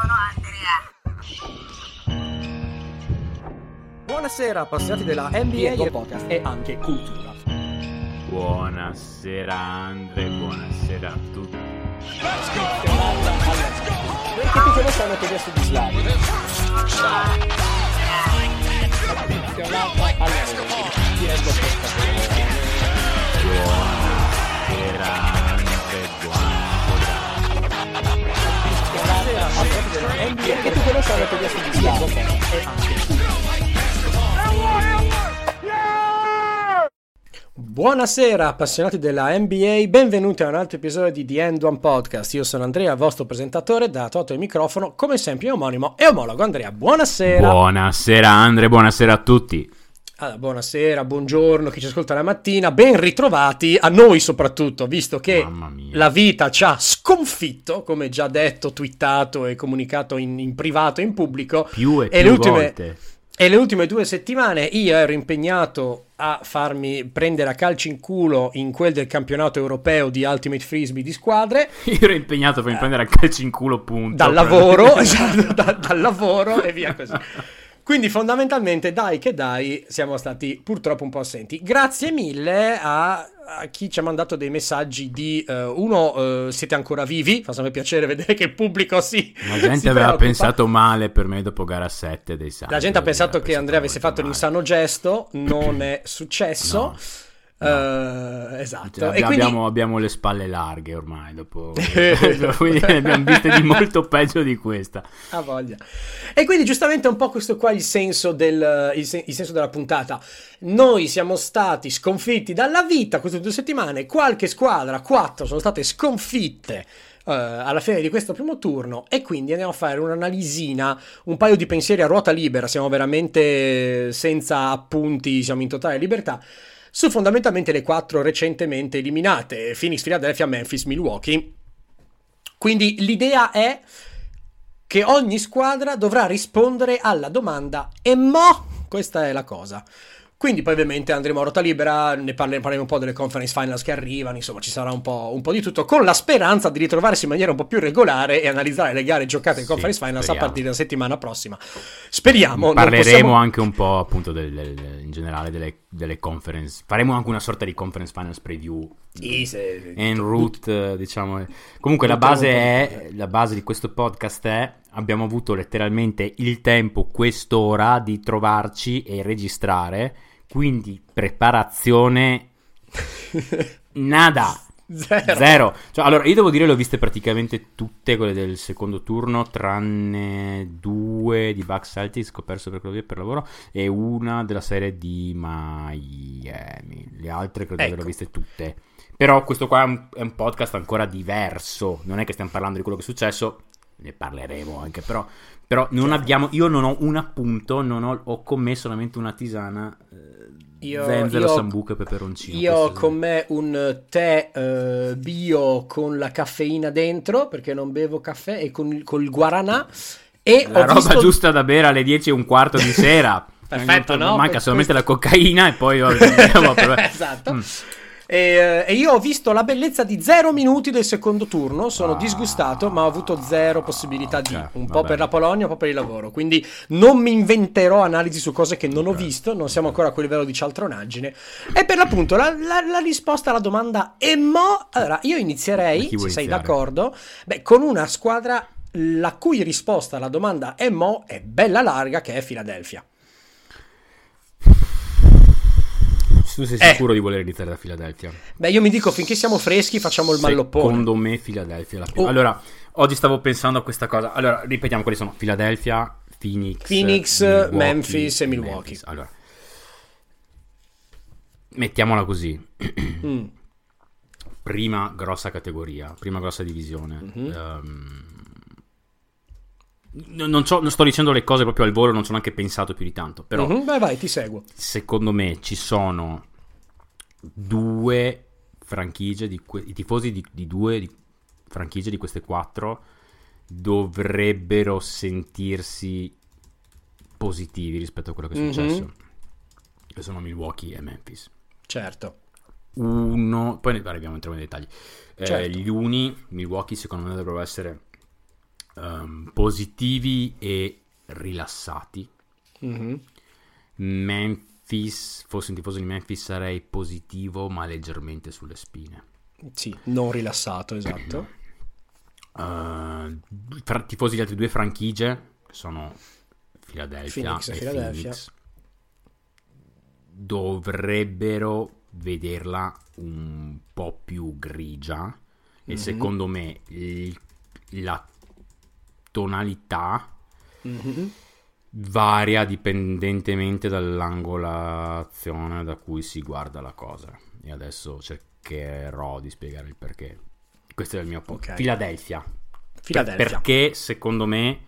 sono Andrea. Buonasera appassionati della NBA e Podcast. e anche cultura. Buonasera Andre, buonasera a tutti. Ti conosce hanno chiesto di Slavio. Chiamata alla Diego Podcast. Buonasera Che ti conosce hanno chiesto di. Buonasera appassionati della NBA, benvenuti a un altro episodio di The End One Podcast. Io sono Andrea, vostro presentatore, da Toto il microfono, come sempre omonimo e omologo Andrea. Buonasera. Buonasera Andre, buonasera a tutti. Allora, buonasera, buongiorno, chi ci ascolta la mattina, ben ritrovati a noi soprattutto, visto che la vita ci ha sconfitto, come già detto, twittato e comunicato in, in privato e in pubblico. Più e, E più le ultime- volte. E le ultime due settimane io ero impegnato a farmi prendere a calci in culo in quel del campionato europeo di Ultimate Frisbee di squadre, Io ero impegnato per prendere a calci in culo punto. dal lavoro, esatto, da- dal lavoro e via così. Quindi fondamentalmente, dai che dai, siamo stati purtroppo un po' assenti. Grazie mille a, a chi ci ha mandato dei messaggi di eh, uno, eh, siete ancora vivi, fa sempre piacere vedere che il pubblico si La gente si aveva preoccupa. pensato male per me dopo gara 7 dei Suns. La gente ha pensato che Andrea avesse fatto male. l'insano gesto, non è successo. No. Eh, esatto. Cioè, e quindi abbiamo, abbiamo le spalle larghe ormai dopo quindi ne abbiamo viste di molto peggio di questa ha voglia. E quindi giustamente è un po' questo qua il senso, del, il, sen- il senso della puntata. Noi siamo stati sconfitti dalla vita queste due settimane, qualche squadra, quattro, sono state sconfitte. eh, alla fine di questo primo turno e quindi andiamo a fare un'analisina, un paio di pensieri a ruota libera, siamo veramente senza appunti, siamo in totale libertà, su fondamentalmente le quattro recentemente eliminate, Phoenix, Philadelphia, Memphis, Milwaukee. Quindi l'idea è che ogni squadra dovrà rispondere alla domanda e mo? Questa è la cosa. Quindi poi ovviamente andremo a ruota libera, ne parle- parleremo un po' delle conference finals che arrivano, insomma ci sarà un po', un po' di tutto, con la speranza di ritrovarsi in maniera un po' più regolare e analizzare le gare giocate in Sì, conference finals a speriamo. partire dalla settimana prossima. Speriamo. parleremo possiamo- anche un po' appunto del- del- in generale delle, delle conference. Faremo anche una sorta di conference finals preview. Sì, se- en route diciamo. Comunque la base è la base di questo podcast è abbiamo avuto letteralmente il tempo quest'ora di trovarci e registrare. Quindi preparazione. Nada Zero. Zero. Cioè, allora, io devo dire, le ho viste praticamente tutte quelle del secondo turno, tranne due di Bucks Celtics che ho perso per quello via per lavoro e una della serie di Miami. Le altre credo Ecco. averle viste tutte. Però questo qua è un, è un podcast ancora diverso. Non è che stiamo parlando di quello che è successo, ne parleremo anche, però... Però non abbiamo, io non ho un appunto, non ho, ho commesso solamente una tisana, eh, Io- zenzero, io- sambuca e peperoncino. Io ho con me un tè eh, bio con la caffeina dentro perché non bevo caffè e con il, col guaranà e La roba visto... giusta da bere alle 10 e un quarto di sera. Perfetto, no? Manca solamente questo- la cocaina e poi... andiamo a- esatto. Mm. E, eh, e io ho visto la bellezza di zero minuti del secondo turno. Sono Ah. disgustato, ma ho avuto zero possibilità di Eh, un po' vabbè. per la Polonia, un po' per il lavoro. Quindi non mi inventerò analisi su cose che non ho visto. Non siamo ancora a quel livello di cialtronaggine. E per l'appunto, la, la- la risposta alla domanda e mo? Allora, io inizierei, se sei iniziare? d'accordo, beh, con una squadra la cui risposta alla domanda e mo è bella larga, che è Philadelphia. Tu sei Eh. sicuro di voler iniziare da Philadelphia? Beh, io mi dico finché siamo freschi facciamo il malloppone. Secondo me Philadelphia è la più... Oh. Allora, oggi stavo pensando a questa cosa. Allora, ripetiamo quali sono. Philadelphia, Phoenix, Phoenix, Milwaukee Memphis e Milwaukee. Memphis. Allora, mettiamola così. Mm. prima grossa categoria, prima grossa divisione. Mhm. Ehm, non, non sto dicendo le cose proprio al volo, non ci ho neanche pensato più di tanto. Però, Mhm, Vai, vai, ti seguo. secondo me, ci sono due franchigie, di que- i tifosi di, di due di- franchigie di queste quattro dovrebbero sentirsi positivi rispetto a quello che è Mhm. successo. Che sono Milwaukee e Memphis. Certo. Uno, poi ne arriviamo, entriamo nei dettagli. Eh, Certo. gli uni, Milwaukee, secondo me dovrebbero essere ehm, positivi e rilassati. Mhm. Memphis, fossi un tifoso di Memphis sarei positivo ma leggermente sulle spine. Sì, non rilassato, esatto. Uh, fra tifosi di altre due franchigie, che sono Philadelphia Phoenix e Philadelphia. Phoenix, dovrebbero vederla un po' più grigia e Mhm. secondo me il- la tonalità Mhm. Varia dipendentemente dall'angolazione da cui si guarda la cosa. E adesso cercherò di spiegare il perché. Questo è il mio punto. Ok. Philadelphia. Philadelphia. Perché secondo me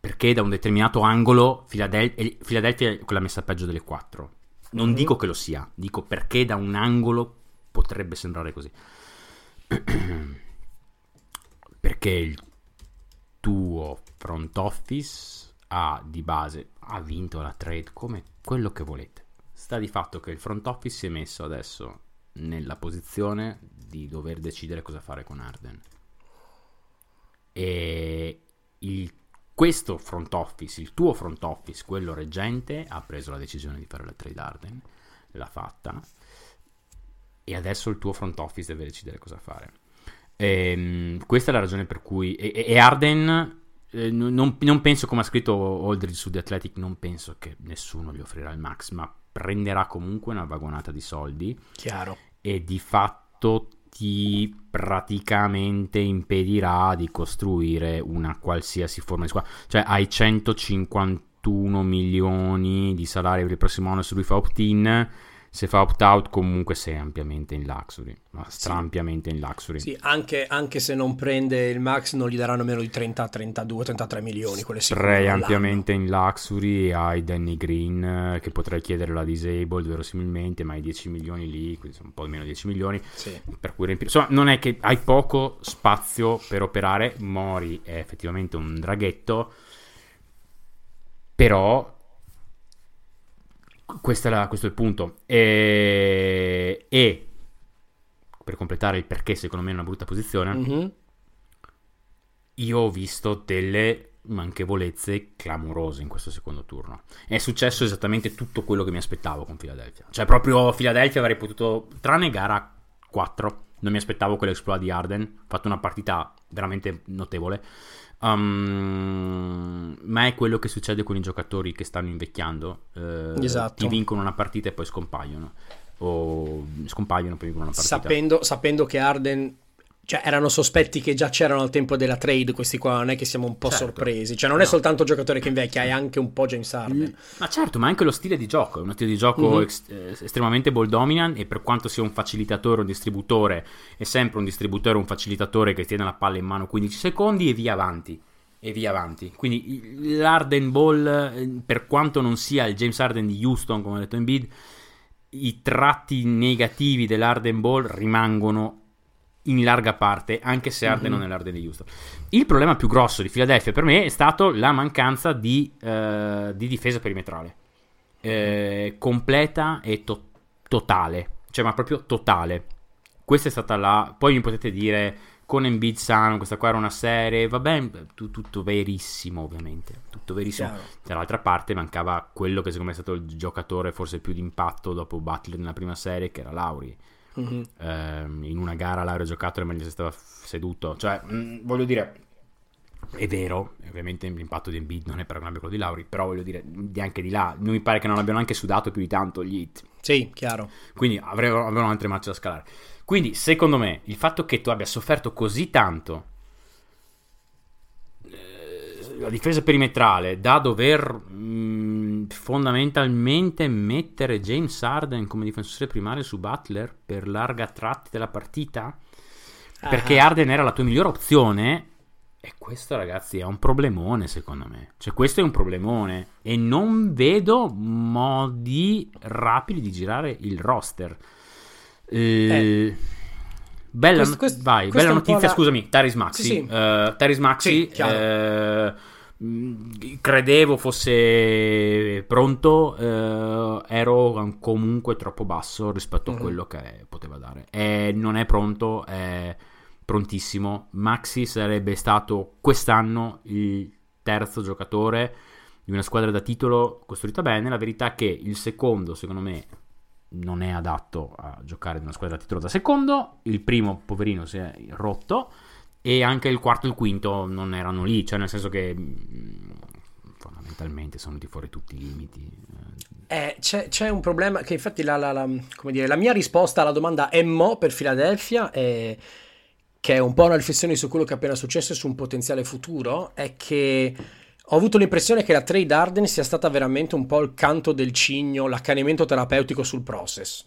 perché da un determinato angolo e Philadelphia è quella messa peggio delle quattro. Non Mhm. dico che lo sia, dico perché da un angolo potrebbe sembrare così. perché il tuo front office ha di base ha vinto la trade come quello che volete. Sta di fatto che il front office si è messo adesso nella posizione di dover decidere cosa fare con Arden. E il- questo front office, il tuo front office, quello reggente, ha preso la decisione di fare la trade Arden, l'ha fatta, e adesso il tuo front office deve decidere cosa fare. Ehm, questa è la ragione per cui... E, e- e Arden... eh, non, non penso, come ha scritto Aldridge su The Athletic, non penso che nessuno gli offrirà il max, ma prenderà comunque una vagonata di soldi Chiaro. e di fatto ti praticamente impedirà di costruire una qualsiasi forma di squadra. Cioè hai 151 milioni di salari per il prossimo anno se lui fa opt-in, se fa opt-out comunque sei ampiamente in luxury, ma strampiamente in luxury. Sì, anche, anche se non prende il max non gli daranno meno di 30, 32, 33 milioni. Sarei ampiamente in luxury hai Danny Green eh, che potrei chiedere la disabled verosimilmente, ma hai 10 milioni lì, quindi sono un po' meno di 10 milioni. Sì. per cui riempire. Insomma, non è che hai poco spazio per operare. Mori è effettivamente un draghetto, però la- questo è il punto. E, e per completare il perché, secondo me, è una brutta posizione. Mhm. Io ho visto delle manchevolezze clamorose in questo secondo turno. È successo esattamente tutto quello che mi aspettavo con Philadelphia. Cioè, proprio Philadelphia avrei potuto, tranne gara 4, non mi aspettavo quell'exploit di Arden. Ha fatto una partita veramente notevole. Um, ma è quello che succede con i giocatori che stanno invecchiando. Eh, Esatto. Ti vincono una partita e poi scompaiono. O scompaiono e poi vincono una partita. Sapendo, sapendo che Arden, cioè erano sospetti che già c'erano al tempo della trade, questi qua, non è che siamo un po' Certo. sorpresi. Cioè non è No. soltanto un giocatore che invecchia, è anche un po' James Harden. Ma certo, ma anche lo stile di gioco, è uno stile di gioco Mhm. ex- eh, estremamente ball dominant e per quanto sia un facilitatore, un distributore, è sempre un distributore, un facilitatore che tiene la palla in mano 15 secondi e via avanti. E via avanti. Quindi il- l'Arden Ball, eh, per quanto non sia il James Harden di Houston, come ha detto Embiid, i tratti negativi dell'Arden Ball rimangono in larga parte, anche se Arden Mhm. non è l'Arden di Houston. Il problema più grosso di Philadelphia per me è stato la mancanza di, eh, di difesa perimetrale. Eh, completa e to- totale. Cioè, ma proprio totale. Questa è stata la... Poi mi potete dire, con Embiid sano, questa qua era una serie, vabbè, tu- tutto verissimo ovviamente. Tutto verissimo. Chiaro. Dall'altra parte mancava quello che secondo me è stato il giocatore forse più d'impatto dopo Butler nella prima serie, che era Lauri. Mhm. Ehm, in una gara ha giocato e meglio se stava seduto. Cioè, mh, voglio dire, è vero, ovviamente l'impatto di Embiid non è paragonabile a quello di Lauri, però voglio dire, di anche di là, non mi pare che non abbiano anche sudato più di tanto gli hit. Sì, chiaro. Quindi avrebbero, avevano altre marce da scalare. Quindi, secondo me, il fatto che tu abbia sofferto così tanto la difesa perimetrale da dover mh, fondamentalmente mettere James Harden come difensore primario su Butler per larga tratti della partita perché Ah. Harden era la tua migliore opzione e questo ragazzi è un problemone secondo me cioè questo è un problemone e non vedo modi rapidi di girare il roster Eh, bella, Questo- questo- vai, questa bella notizia la- scusami Taris Maxi Sì, sì. Eh, Taris Maxi Sì, mh, credevo fosse pronto eh, ero comunque troppo basso rispetto a Mhm. quello che poteva dare e non è pronto è prontissimo. Maxi sarebbe stato quest'anno il terzo giocatore di una squadra da titolo costruita bene. La verità è che il secondo, secondo me, non è adatto a giocare in una squadra da titolo da secondo. Il primo, poverino, si è rotto. E anche il quarto e il quinto non erano lì, cioè nel senso che mh, fondamentalmente sono venuti fuori tutti i limiti. Eh, c'è, c'è, un problema che infatti la, la, la, dire, la, mia risposta alla domanda è mo per Philadelphia, è, che è un po' una riflessione su quello che è appena successo e su un potenziale futuro, è che ho avuto l'impressione che la trade Arden sia stata veramente un po' il canto del cigno, l'accanimento terapeutico sul process.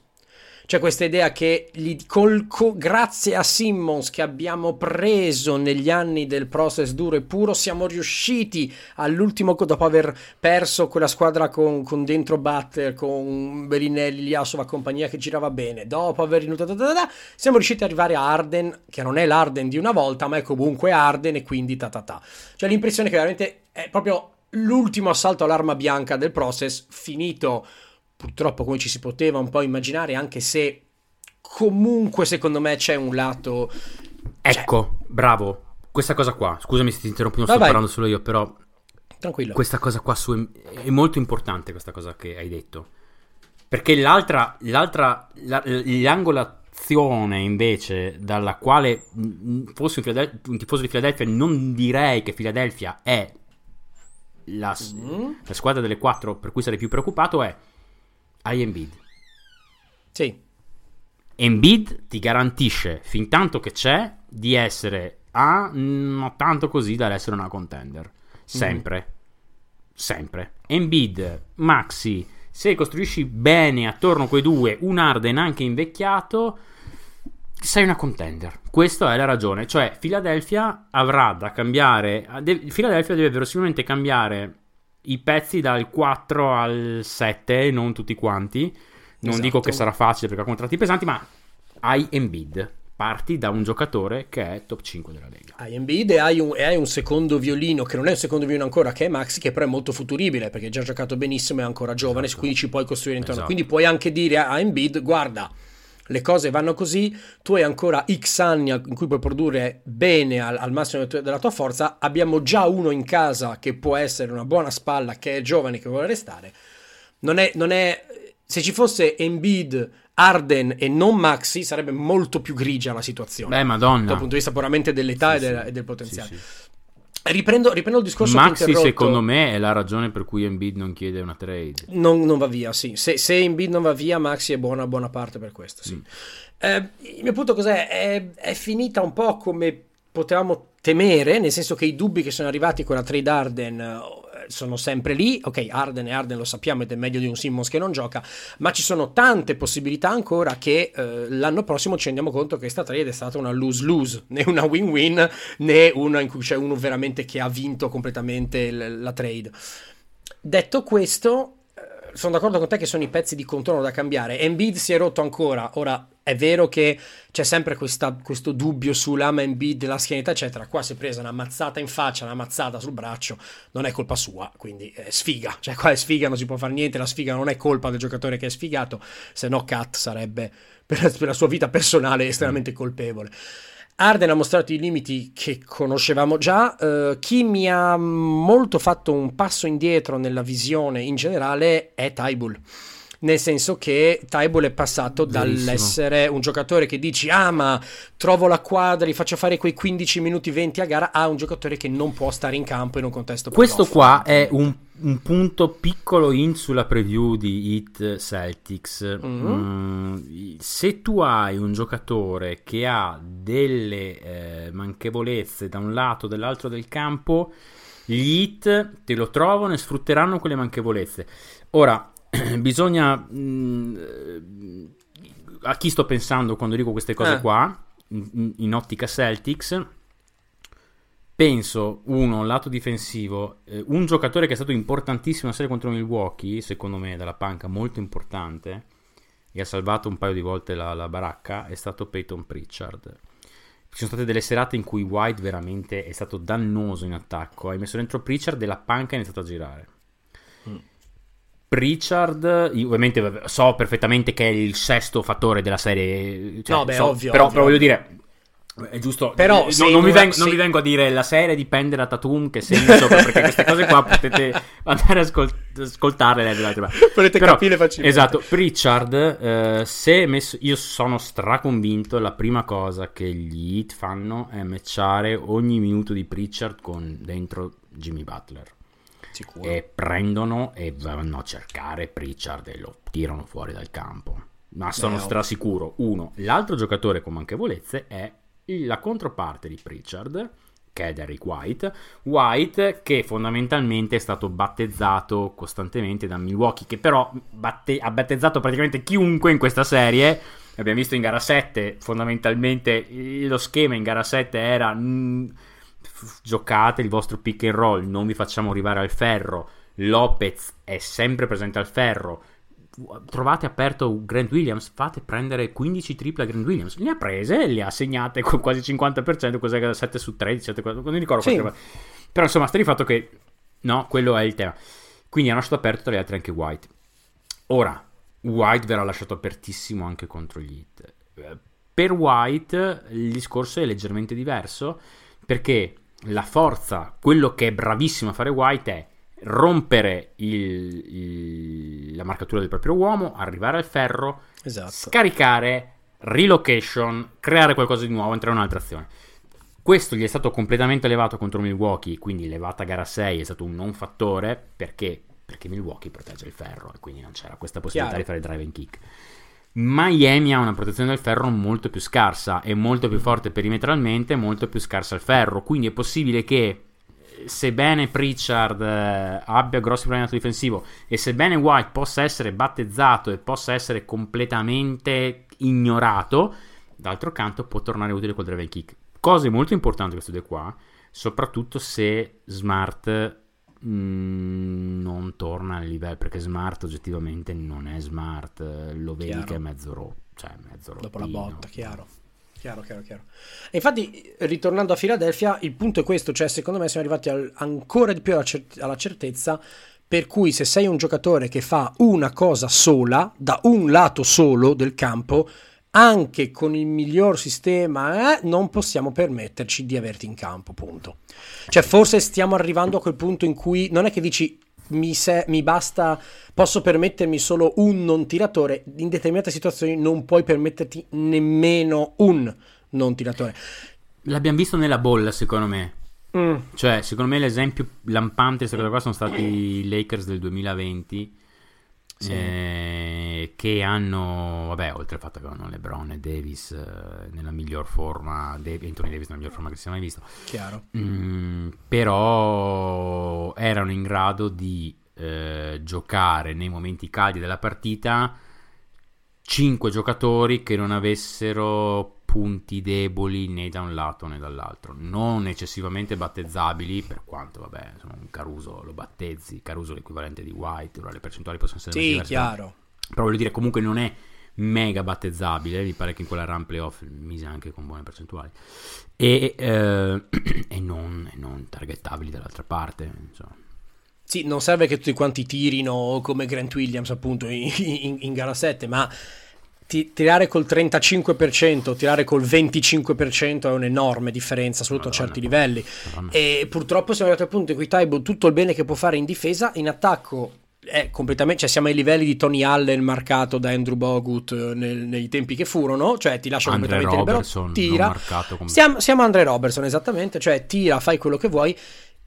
C'è questa idea che gli, col, co, grazie a Simmons che abbiamo preso negli anni del process duro e puro, siamo riusciti all'ultimo, dopo aver perso quella squadra con, con dentro Butter, con Bellinelli, Liasova compagnia che girava bene, dopo aver rinunciato, siamo riusciti ad arrivare a Arden, che non è l'Arden di una volta, ma è comunque Arden e quindi ta ta ta. Cioè l'impressione che veramente è proprio l'ultimo assalto all'arma bianca del process finito purtroppo come ci si poteva un po' immaginare, anche se comunque secondo me c'è un lato... Ecco, cioè... bravo, questa cosa qua, scusami se ti interrompo, non sto vai, parlando solo io, però... Tranquillo. Questa cosa qua su... è molto importante questa cosa che hai detto. Perché l'altra, l'altra, la, l'angolazione invece dalla quale fossi un, un, tifoso di Philadelphia non direi che Philadelphia è la, mm. la squadra delle quattro per cui sarei più preoccupato è hai Embiid. Sì. Embiid ti garantisce, fin tanto che c'è, di essere a ma tanto così da essere una contender. Sempre. Mm. Sempre. Embiid, Maxi, se costruisci bene attorno a quei due, un Arden anche invecchiato, sei una contender. Questa è la ragione. Cioè, Philadelphia avrà da cambiare. De- Philadelphia deve verosimilmente cambiare i pezzi dal 4 al 7, non tutti quanti. Non esatto. dico che sarà facile perché ha contratti pesanti, ma hai Embiid. Parti da un giocatore che è top 5 della Lega. Hai Embiid e hai, un, e hai un secondo violino, che non è un secondo violino ancora, che è Maxi, che però è molto futuribile perché ha già giocato benissimo e è ancora giovane, esatto. quindi ci puoi costruire intorno. Esatto. Quindi puoi anche dire a Embiid, guarda, le cose vanno così, tu hai ancora X anni in cui puoi produrre bene al, al, massimo della tua forza, abbiamo già uno in casa che può essere una buona spalla, che è giovane, che vuole restare. Non è, non è se ci fosse Embiid, Arden e non Maxi, sarebbe molto più grigia la situazione. Beh, madonna. Dal punto di vista puramente dell'età sì, e, del, sì. e, del, potenziale. Sì, Riprendo, riprendo, il discorso Maxi, secondo me, è la ragione per cui Embiid non chiede una trade. Non, non va via, sì. Se, se Embiid non va via, Maxi è buona, buona parte per questo, sì. Mm. Eh, il mio punto cos'è? È, è, finita un po' come potevamo temere, nel senso che i dubbi che sono arrivati con la trade Arden sono sempre lì. Ok, Arden e Arden lo sappiamo ed è meglio di un Simmons che non gioca, ma ci sono tante possibilità ancora che eh, l'anno prossimo ci rendiamo conto che questa trade è stata una lose-lose, né una win-win, né una in cui c'è uno veramente che ha vinto completamente l- la trade. Detto questo, eh, sono d'accordo con te che sono i pezzi di contorno da cambiare. Embiid si è rotto ancora. Ora, è vero che c'è sempre questa, questo dubbio sull'ama Embiid, la schienetta, eccetera. Qua si è presa una mazzata in faccia, una mazzata sul braccio, non è colpa sua, quindi è sfiga. Cioè, qua è sfiga, non si può fare niente. La sfiga non è colpa del giocatore che è sfigato, se no Cat sarebbe per, per la sua vita personale estremamente colpevole. Arden ha mostrato i limiti che conoscevamo già. Uh, chi mi ha molto fatto un passo indietro nella visione in generale è Tybull nel senso che Tybull è passato Verissimo. dall'essere un giocatore che dici ah ma trovo la quadra, gli faccio fare quei 15 minuti 20 a gara, a un giocatore che non può stare in campo in un contesto Questo qua è un, un, punto piccolo in sulla preview di Hit Celtics. Mm-hmm. Mm, se tu hai un giocatore che ha delle eh, manchevolezze da un lato o dall'altro del campo, gli Hit te lo trovano e sfrutteranno quelle manchevolezze. Ora, bisogna... Mh, mm, a chi sto pensando quando dico queste cose eh. qua, in, in, ottica Celtics, penso, uno, lato difensivo, eh, un giocatore che è stato importantissimo nella serie contro Milwaukee, secondo me, dalla panca, molto importante, e ha salvato un paio di volte la, la baracca, è stato Peyton Pritchard. Ci sono state delle serate in cui White veramente è stato dannoso in attacco. Hai messo dentro Pritchard e la panca è iniziato a girare. Mm. Richard, ovviamente so perfettamente che è il sesto fattore della serie. Cioè, no, beh, so, ovvio. Però, ovvio. però voglio dire, È giusto, Però no- non, vi vengo, non vi vengo a dire la serie dipende da Tatum, che senso, perché queste cose qua potete andare ad ascol- ascoltarle. leggere. Potete Però, capire facilmente. Esatto, Pritchard, eh, se messo, io sono straconvinto, la prima cosa che gli Heat fanno è matchare ogni minuto di Pritchard con dentro Jimmy Butler. Sicuro. E prendono e vanno a cercare Pritchard e lo tirano fuori dal campo. Ma sono Eh, oh. strasicuro. Uno, l'altro giocatore con manchevolezze è la controparte di Pritchard, che è Derrick White. White che fondamentalmente è stato battezzato costantemente da Milwaukee, che però batte- ha battezzato praticamente chiunque in questa serie. Abbiamo visto in gara 7, fondamentalmente lo schema in gara 7 era mm, f- giocate il vostro pick and roll, non vi facciamo arrivare al ferro. Lopez è sempre presente al ferro. Trovate aperto Grant Williams, fate prendere 15 triple a Grant Williams. Le ha prese le ha segnate con quasi 50%, cos'è che era 7 su 13, 7, non mi ricordo Sì. Però insomma, sta di fatto che no, quello è il tema. Quindi hanno lasciato aperto tra gli altri anche White. Ora, White verrà lasciato apertissimo anche contro gli. Eh, Per White il discorso è leggermente diverso perché la forza, quello che è bravissimo a fare White è rompere il- il- la marcatura del proprio uomo, arrivare al ferro, Esatto. scaricare, relocation, creare qualcosa di nuovo, entrare in un'altra azione. Questo gli è stato completamente elevato contro Milwaukee, quindi levata gara 6 è stato un non fattore perché, perché Milwaukee protegge il ferro e quindi non c'era questa possibilità Chiaro. di fare drive and kick. Miami ha una protezione del ferro molto più scarsa, è molto più forte perimetralmente, molto più scarsa al ferro, quindi è possibile che eh, sebbene Pritchard eh, abbia grossi problemi lato difensivo e sebbene White possa essere battezzato e possa essere completamente ignorato, d'altro canto può tornare utile col drive kick. Cose molto importanti queste due qua, soprattutto se Smart mm, non torna al livello, perché Smart oggettivamente non è Smart, lo vedi Chiaro. che è mezzo rotto, cioè mezzo Dopo la botta, chiaro. Chiaro, chiaro, chiaro. E infatti, ritornando a Filadelfia, il punto è questo, cioè secondo me siamo arrivati al- ancora di più alla, cer- alla certezza per cui se sei un giocatore che fa una cosa sola, da un lato solo del campo, anche con il miglior sistema, eh, non possiamo permetterci di averti in campo, punto. Cioè forse stiamo arrivando a quel punto in cui non è che dici mi, se- mi basta, posso permettermi solo un non tiratore, in determinate situazioni non puoi permetterti nemmeno un non tiratore. L'abbiamo visto nella bolla, secondo me. Mm, Cioè, secondo me l'esempio lampante di questa cosa qua sono stati i Lakers del 2020. Sì. eh, che hanno, vabbè, oltre al fatto che avevano LeBron e Davis eh, nella miglior forma, Dav- Anthony Davis nella miglior forma che si sia mai visto, chiaro. Mm, però erano in grado di eh, giocare nei momenti caldi della partita 5 giocatori che non avessero punti deboli né da un lato né dall'altro, non eccessivamente battezzabili, per quanto vabbè, insomma, un Caruso lo battezzi, Caruso è l'equivalente di White, ora le percentuali possono essere Sì, diverse, però- chiaro. però voglio dire comunque non è mega battezzabile mi pare che in quella run playoff mise anche con buone percentuali e, eh, e non, e non targettabili dall'altra parte insomma. Sì, non serve che tutti quanti tirino come Grant Williams appunto in, in- in gara 7, ma ti- tirare col 35%, tirare col 25% è un'enorme differenza, soprattutto a certi livelli. Madonna. E purtroppo siamo arrivati al punto in cui Taibo tutto il bene che può fare in difesa, in attacco è completamente, cioè siamo ai livelli di Tony Allen marcato da Andrew Bogut eh, nel- nei tempi che furono, cioè ti lascia Andre completamente Robertson libero, tira. Siamo, siamo Andre Robertson esattamente, cioè tira, fai quello che vuoi.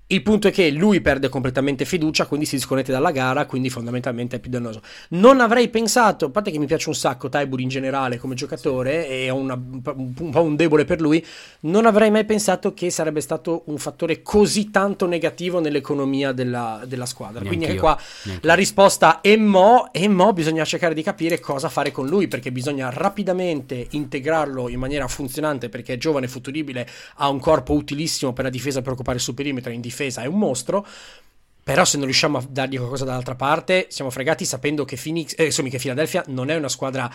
Il punto è che lui perde completamente fiducia, quindi si disconnette dalla gara, quindi fondamentalmente è più dannoso. Non avrei pensato, a parte che mi piace un sacco Taibur in generale come giocatore e ho una- un po' un debole per lui, non avrei mai pensato che sarebbe stato un fattore così tanto negativo nell'economia della, della squadra. quindi anche Neanch'io, qua neanch'io. la risposta è mo, e mo bisogna cercare di capire cosa fare con lui, perché bisogna rapidamente integrarlo in maniera funzionante, perché è giovane, futuribile, ha un corpo utilissimo per la difesa, per occupare sul perimetro, in difesa è un mostro. Però se non riusciamo a dargli qualcosa dall'altra parte, siamo fregati sapendo che Phoenix, eh, insomma, che Philadelphia non è una squadra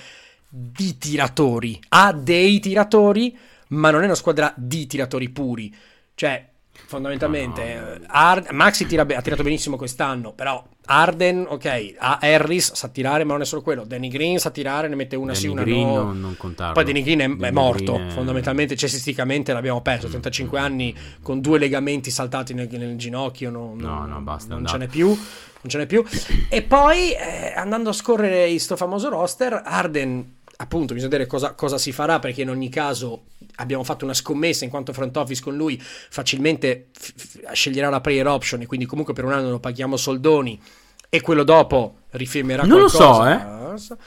di tiratori. Ha dei tiratori, ma non è una squadra di tiratori puri. Cioè, Fondamentalmente, No, no. Ard- Maxi tira be- ha tirato benissimo quest'anno, però Arden, ok, ha Harris sa tirare, ma non è solo quello. Danny Green sa tirare, ne mette una sì, Danny una Green no. non, non contarlo. Poi Danny Green è, è Danny morto, Green è- fondamentalmente cestisticamente l'abbiamo perso, 35 anni con due legamenti saltati nel, nel ginocchio, no, No, no, basta, è non ce n'è più. Non ce n'è più. E poi eh, andando a scorrere il sto famoso roster, Arden, appunto, bisogna vedere cosa, cosa si farà perché in ogni caso abbiamo fatto una scommessa in quanto front office con lui, facilmente f- f- sceglierà la player option e quindi comunque per un anno lo paghiamo soldoni e quello dopo rifirmerà Non lo so, qualcosa.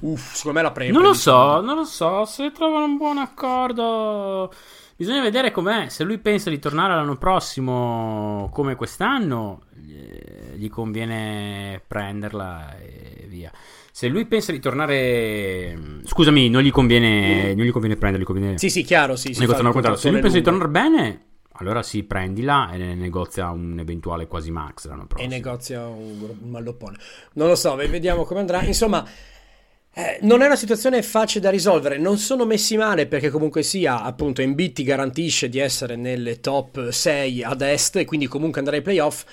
Uff, secondo me la prende. Non lo so, non lo so, se trovano un buon accordo... Bisogna vedere com'è, se lui pensa di tornare l'anno prossimo come quest'anno, gli conviene prenderla e via. Se lui pensa di tornare... Scusami, non gli conviene, non gli conviene prenderla, gli conviene... Sì, sì, chiaro, sì. Se lui pensa di tornare bene, allora sì, prendila e ne negozia un eventuale quasi max l'anno e prossimo. negozia un, un malloppone. Non lo so, ve- vediamo come andrà. Insomma, eh, non è una situazione facile da risolvere. Non sono messi male perché comunque sia, appunto, Embiid ti garantisce di essere nelle top 6 ad est e quindi comunque andare ai playoff.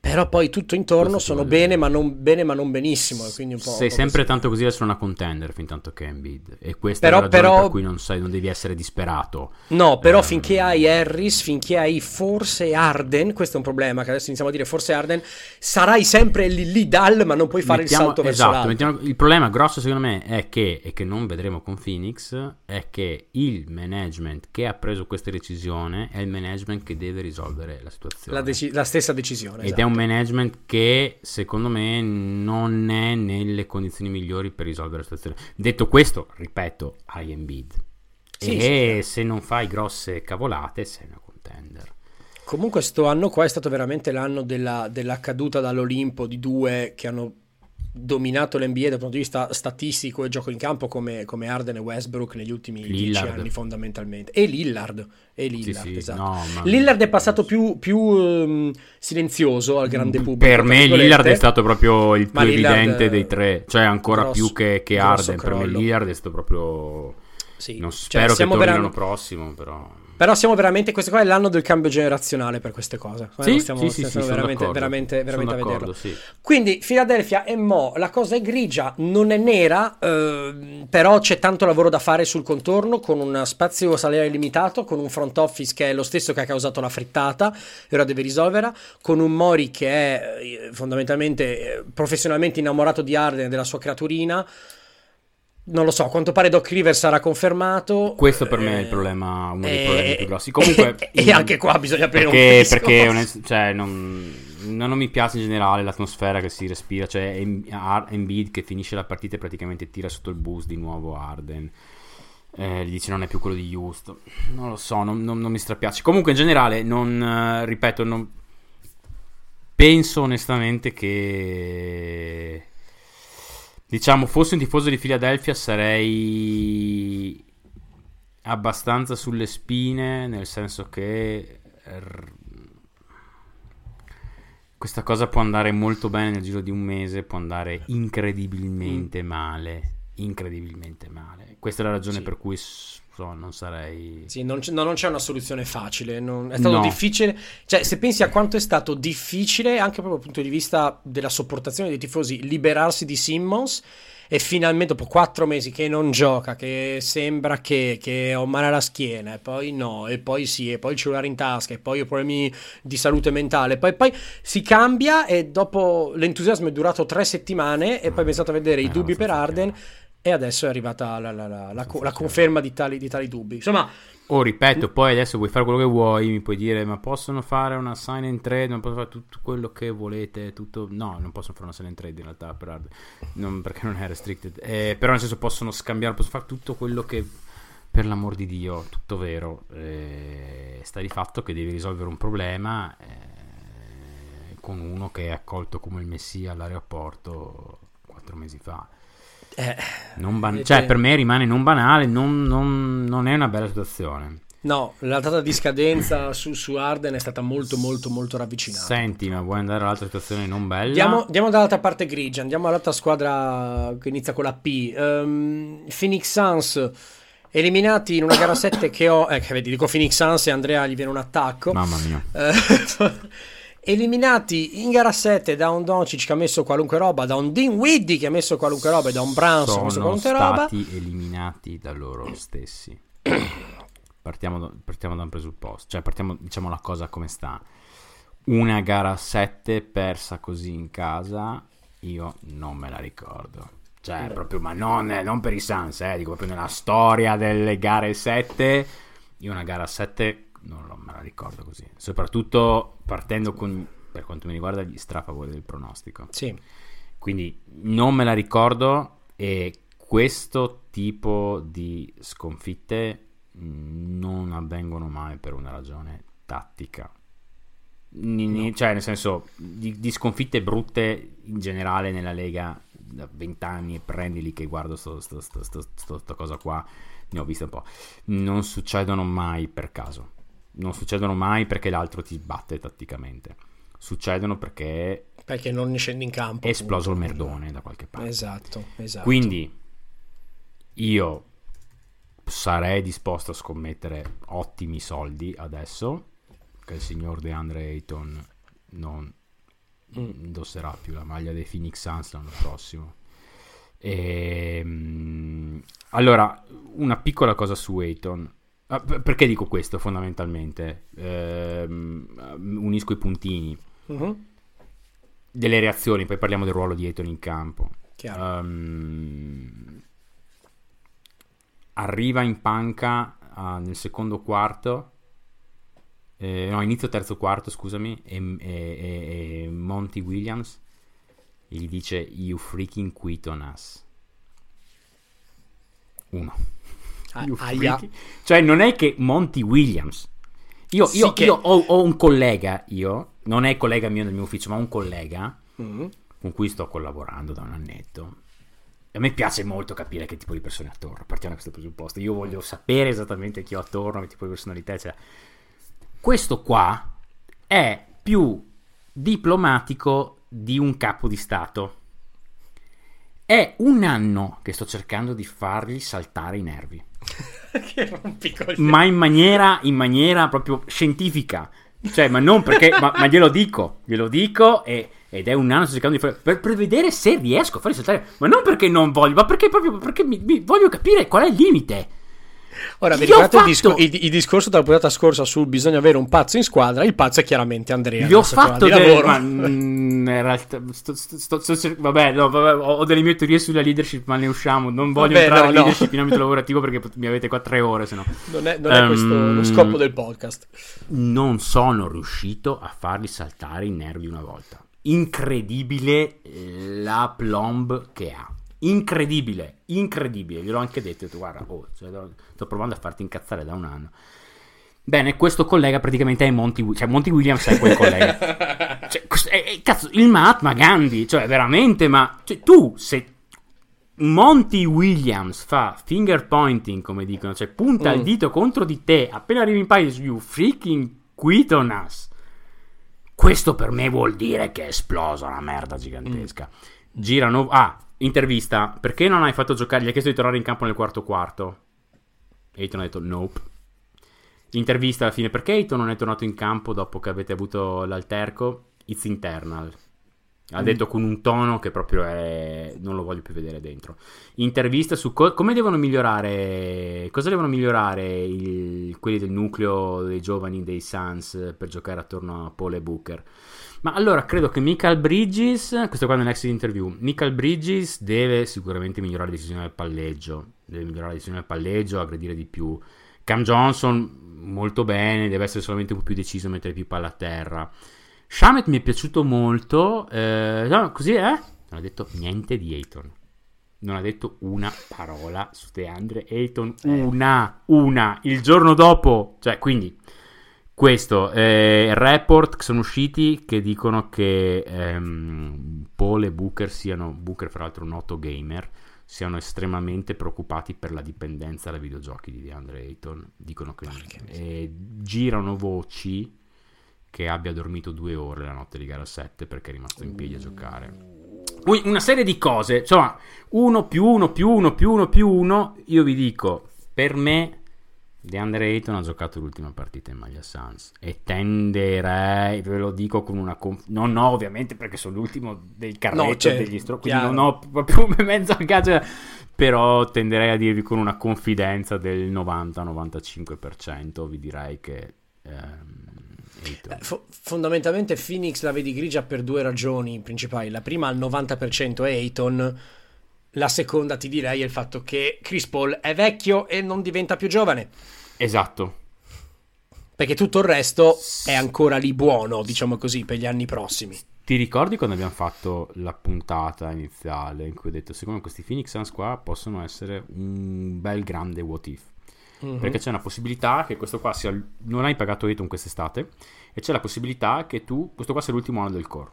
Però poi tutto intorno Questo sono bene ma, non, bene, ma non benissimo. Quindi un po', Sei sempre così. tanto così da essere una contender fin tanto che è Embiid. E questa Però- è la ragione però- per cui non, sai, non devi essere disperato. No, però Ehm, finché hai Harris, finché hai forse Arden, questo è un problema che adesso iniziamo a dire forse Arden, sarai sempre lì, lì dal, ma non puoi fare Mettiamo- il salto verso esatto, mettiamo- il problema grosso secondo me è che, e che non vedremo con Phoenix, è che il management che ha preso questa decisione è il management che deve risolvere la situazione. La, deci- la stessa decisione. Ed esatto. è un management che secondo me non è nelle condizioni migliori per risolvere la situazione. Detto questo, ripeto, hai Embiid. Sì, e sì. se non fai grosse cavolate sei una contender. Comunque sto anno qua è stato veramente l'anno della, della caduta dall'Olimpo di due che hanno dominato l'NBA dal punto di vista statistico e gioco in campo come, come Arden e Westbrook negli ultimi dieci Lillard. anni fondamentalmente. E Lillard. E Lillard, sì, esatto. no, Lillard è passato più, più, ehm, silenzioso al grande pubblico. Per me. Lillard è stato proprio il più Lillard, evidente dei tre, cioè ancora grosso- più che, che Arden. Per me. Lillard è stato proprio... Sì. Non Cioè, spero che siamo torni vera- l'anno prossimo, però... Però siamo veramente. Questo qua è l'anno del cambio generazionale per queste cose. Sì, stiamo, sì, sì, sì, stiamo sono veramente, d'accordo. veramente, Sono veramente a vederlo. sì. Quindi Philadelphia e Mo, la cosa è grigia, non è nera, ehm, però c'è tanto lavoro da fare sul contorno con un spazio salariale limitato, con un front office che è lo stesso che ha causato la frittata e ora deve risolverla, con un Mori che è eh, fondamentalmente eh, professionalmente innamorato di Arden e della sua creaturina. Non lo so, a quanto pare Doc Rivers sarà confermato. Questo per me è il Eh, problema, uno dei eh, problemi più grossi. Comunque, e anche qua bisogna aprire un perché, discorso. perché onest- cioè, non, non mi piace in generale l'atmosfera che si respira. Cioè, Embiid che finisce la partita e praticamente tira sotto il bus di nuovo Arden. Eh, gli dice non è più quello di Houston. Non lo so, non, non- non mi strapiace. Comunque, in generale, non eh, ripeto, non penso onestamente che. Diciamo, fossi un tifoso di Philadelphia sarei abbastanza sulle spine, nel senso che r- questa cosa può andare molto bene nel giro di un mese, può andare incredibilmente male, incredibilmente male. Questa è la ragione Sì. per cui so, non sarei... Sì, non c'è, no, non c'è una soluzione facile. non- è stato No. difficile. Cioè, se pensi a quanto è stato difficile, anche proprio dal punto di vista della sopportazione dei tifosi, liberarsi di Simmons. E finalmente, dopo quattro mesi che non gioca, che sembra che, che ho male alla schiena, e poi no, e poi sì, e poi il cellulare in tasca, e poi ho problemi di salute mentale. Poi, poi si cambia, e dopo l'entusiasmo è durato tre settimane, e poi ho pensato a vedere i Eh, dubbi per Arden. E adesso è arrivata la, la- la- la co- la conferma di tali, di tali dubbi. Insomma, Oh, ripeto, poi adesso vuoi fare quello che vuoi, mi puoi dire, ma possono fare una sign and trade, non possono fare tutto quello che volete, tutto... No, non possono fare una sign and trade in realtà, per Arden, non- perché non è restricted. Eh, però nel senso possono scambiare, possono fare tutto quello che... Per l'amor di Dio, tutto vero. Eh, sta di fatto che devi risolvere un problema eh, con uno che è accolto come il messia all'aeroporto quattro mesi fa. Eh, Non ban- Invece- Cioè, per me rimane non banale, non, non- non è una bella situazione. no, la data di scadenza su, su Arden è stata molto, molto, molto ravvicinata. Senti, ma vuoi andare all'altra situazione non bella? Andiamo, andiamo dall'altra parte grigia, andiamo all'altra squadra che inizia con la P. Ehm, Phoenix Suns Eliminati in una gara 7 che ho, eh, che vedi, dico Phoenix Suns e Andrea gli viene un attacco. Mamma mia. Eliminati in gara 7 da un Doncic che ha messo qualunque roba, da un Dean Widdy che ha messo qualunque roba e da un Brunson che ha messo Sono qualunque roba. stati eliminati da loro stessi. Partiamo da, partiamo da un presupposto, cioè partiamo, diciamo la cosa come sta. Una gara 7 persa così in casa, io non me la ricordo. Cioè, proprio, ma non, non per i Suns, eh, dico proprio nella storia delle gare 7. Io una gara 7 non lo- me la ricordo così. Soprattutto partendo con, per quanto mi riguarda, gli strafavori del pronostico. Sì, Quindi non me la ricordo e questo tipo di sconfitte non avvengono mai per una ragione tattica. Ni- ni- Cioè, nel senso, di, di sconfitte brutte in generale nella Lega da vent'anni e prendili che guardo sto, sto- sto- sto- sto- sta cosa qua, ne ho viste un po'. Non succedono mai per caso. Non succedono mai perché l'altro ti batte tatticamente. Succedono perché perché non scendi in campo. è esploso il appunto. merdone da qualche parte. Esatto, esatto. Quindi io sarei disposto a scommettere ottimi soldi adesso che il signor DeAndre Ayton non indosserà più la maglia dei Phoenix Suns l'anno prossimo. Ehm, allora, una piccola cosa su Ayton. Ah, per- Perché dico questo fondamentalmente? Ehm, unisco i puntini Mhm, delle reazioni, poi parliamo del ruolo di Ayton in campo. Ehm, arriva in panca ah, nel secondo quarto, eh, no, inizio terzo quarto, scusami, e- e- e Monty Williams gli dice You freaking quit on us. Uno. Ah, aia. Cioè, non è che Monty Williams. Io, Sì io- che- io ho, ho un collega, io, non è collega mio nel mio ufficio, ma un collega Mhm. con cui sto collaborando da un annetto. E a me piace molto capire che tipo di persone ha attorno. Partiamo da questo presupposto. Io voglio sapere esattamente chi ho attorno, che tipo di personalità, eccetera. Questo qua è più diplomatico di un capo di Stato. È un anno che sto cercando di fargli saltare i nervi. ma in maniera, in maniera proprio scientifica. Cioè, ma non perché, ma, ma glielo dico, glielo dico e- ed è un anno sto cercando di fare, per, per vedere se riesco a farli saltare, ma non perché non voglio, ma perché proprio perché mi, mi- voglio capire qual è il limite. Ora, vi ricordate il, disco- il- il discorso della puntata scorsa sul bisogna avere un pazzo in squadra? Il pazzo è chiaramente Andrea. Gli ho fatto di del... lavoro. Ma, mm, in realtà, sto- sto- sto- vabbè, no, vabbè, ho delle mie teorie sulla leadership, ma ne usciamo. Non voglio Vabbè, entrare no, in no. leadership in ambito lavorativo perché mi avete qua tre ore, se no. Non è, non è questo lo Ehm, scopo del podcast. non sono riuscito a fargli saltare i nervi una volta. Incredibile eh, la plomb che ha. Incredibile, incredibile. Gliel'ho anche detto. detto, guarda, oh, cioè, sto provando a farti incazzare da un anno. Bene, questo collega praticamente è Monty Williams. Cioè, Monty Williams è quel collega. Cioè, è- è- cazzo, il Mahatma Gandhi. Cioè, veramente, ma... Cioè, tu, se Monty Williams fa finger pointing, come dicono, cioè punta il Mm. dito contro di te appena arrivi in paese, you freaking quit on us. Questo per me vuol dire che è esplosa una merda gigantesca. Girano. Ah, intervista. Perché non hai fatto giocare? Gli ha chiesto di tornare in campo nel quarto quarto. Eiton ha detto nope. Intervista alla fine. Perché Eiton non è tornato in campo dopo che avete avuto l'alterco? It's internal. Ha detto con un tono che proprio è. Non lo voglio più vedere dentro. Intervista su co- come devono migliorare. Cosa devono migliorare il- quelli del nucleo dei giovani dei Suns per giocare attorno a Paul e Booker. Ma allora credo che Michael Bridges. Questo qua nell'exit interview. Michael Bridges deve sicuramente migliorare la decisione del palleggio. Deve migliorare la decisione del palleggio, aggredire di più. Cam Johnson molto bene, deve essere solamente un po' più deciso a mettere più palla a terra. Shamet mi è piaciuto molto. eh, no, così è? Non ha detto niente di Ayton. Non ha detto una parola su DeAndre Ayton. Una, una. Il giorno dopo. Cioè, quindi, questo. Eh, report che sono usciti che dicono che ehm, Paul e Booker siano, Booker fra l'altro un noto gamer, siano estremamente preoccupati per la dipendenza dai videogiochi di DeAndre Ayton. Dicono che eh, girano voci che abbia dormito due ore la notte di gara 7 perché è rimasto in piedi a giocare. Un- Una serie di cose, insomma, uno più uno più uno più uno più uno. Io vi dico, per me DeAndre Ayton ha giocato l'ultima partita in maglia Suns e tenderei, ve lo dico con una conf- non ho ovviamente perché sono l'ultimo del carretto No, certo, degli stro- quindi chiaro. non ho proprio mezzo aggaggio però tenderei a dirvi con una confidenza del 90-95% vi direi che ehm. Eh, fo- fondamentalmente Phoenix la vedi grigia per due ragioni principali. La prima al 90% è Ayton, la seconda ti direi è il fatto che Chris Paul è vecchio e non diventa più giovane, esatto perché tutto il resto è ancora lì buono, diciamo così, per gli anni prossimi. Ti ricordi quando abbiamo fatto la puntata iniziale in cui ho detto secondo me questi Phoenix Suns qua possono essere un bel grande what if? Mhm. Perché c'è una possibilità che questo qua sia non hai pagato Ayton quest'estate e c'è la possibilità che tu questo qua sia l'ultimo anno del core.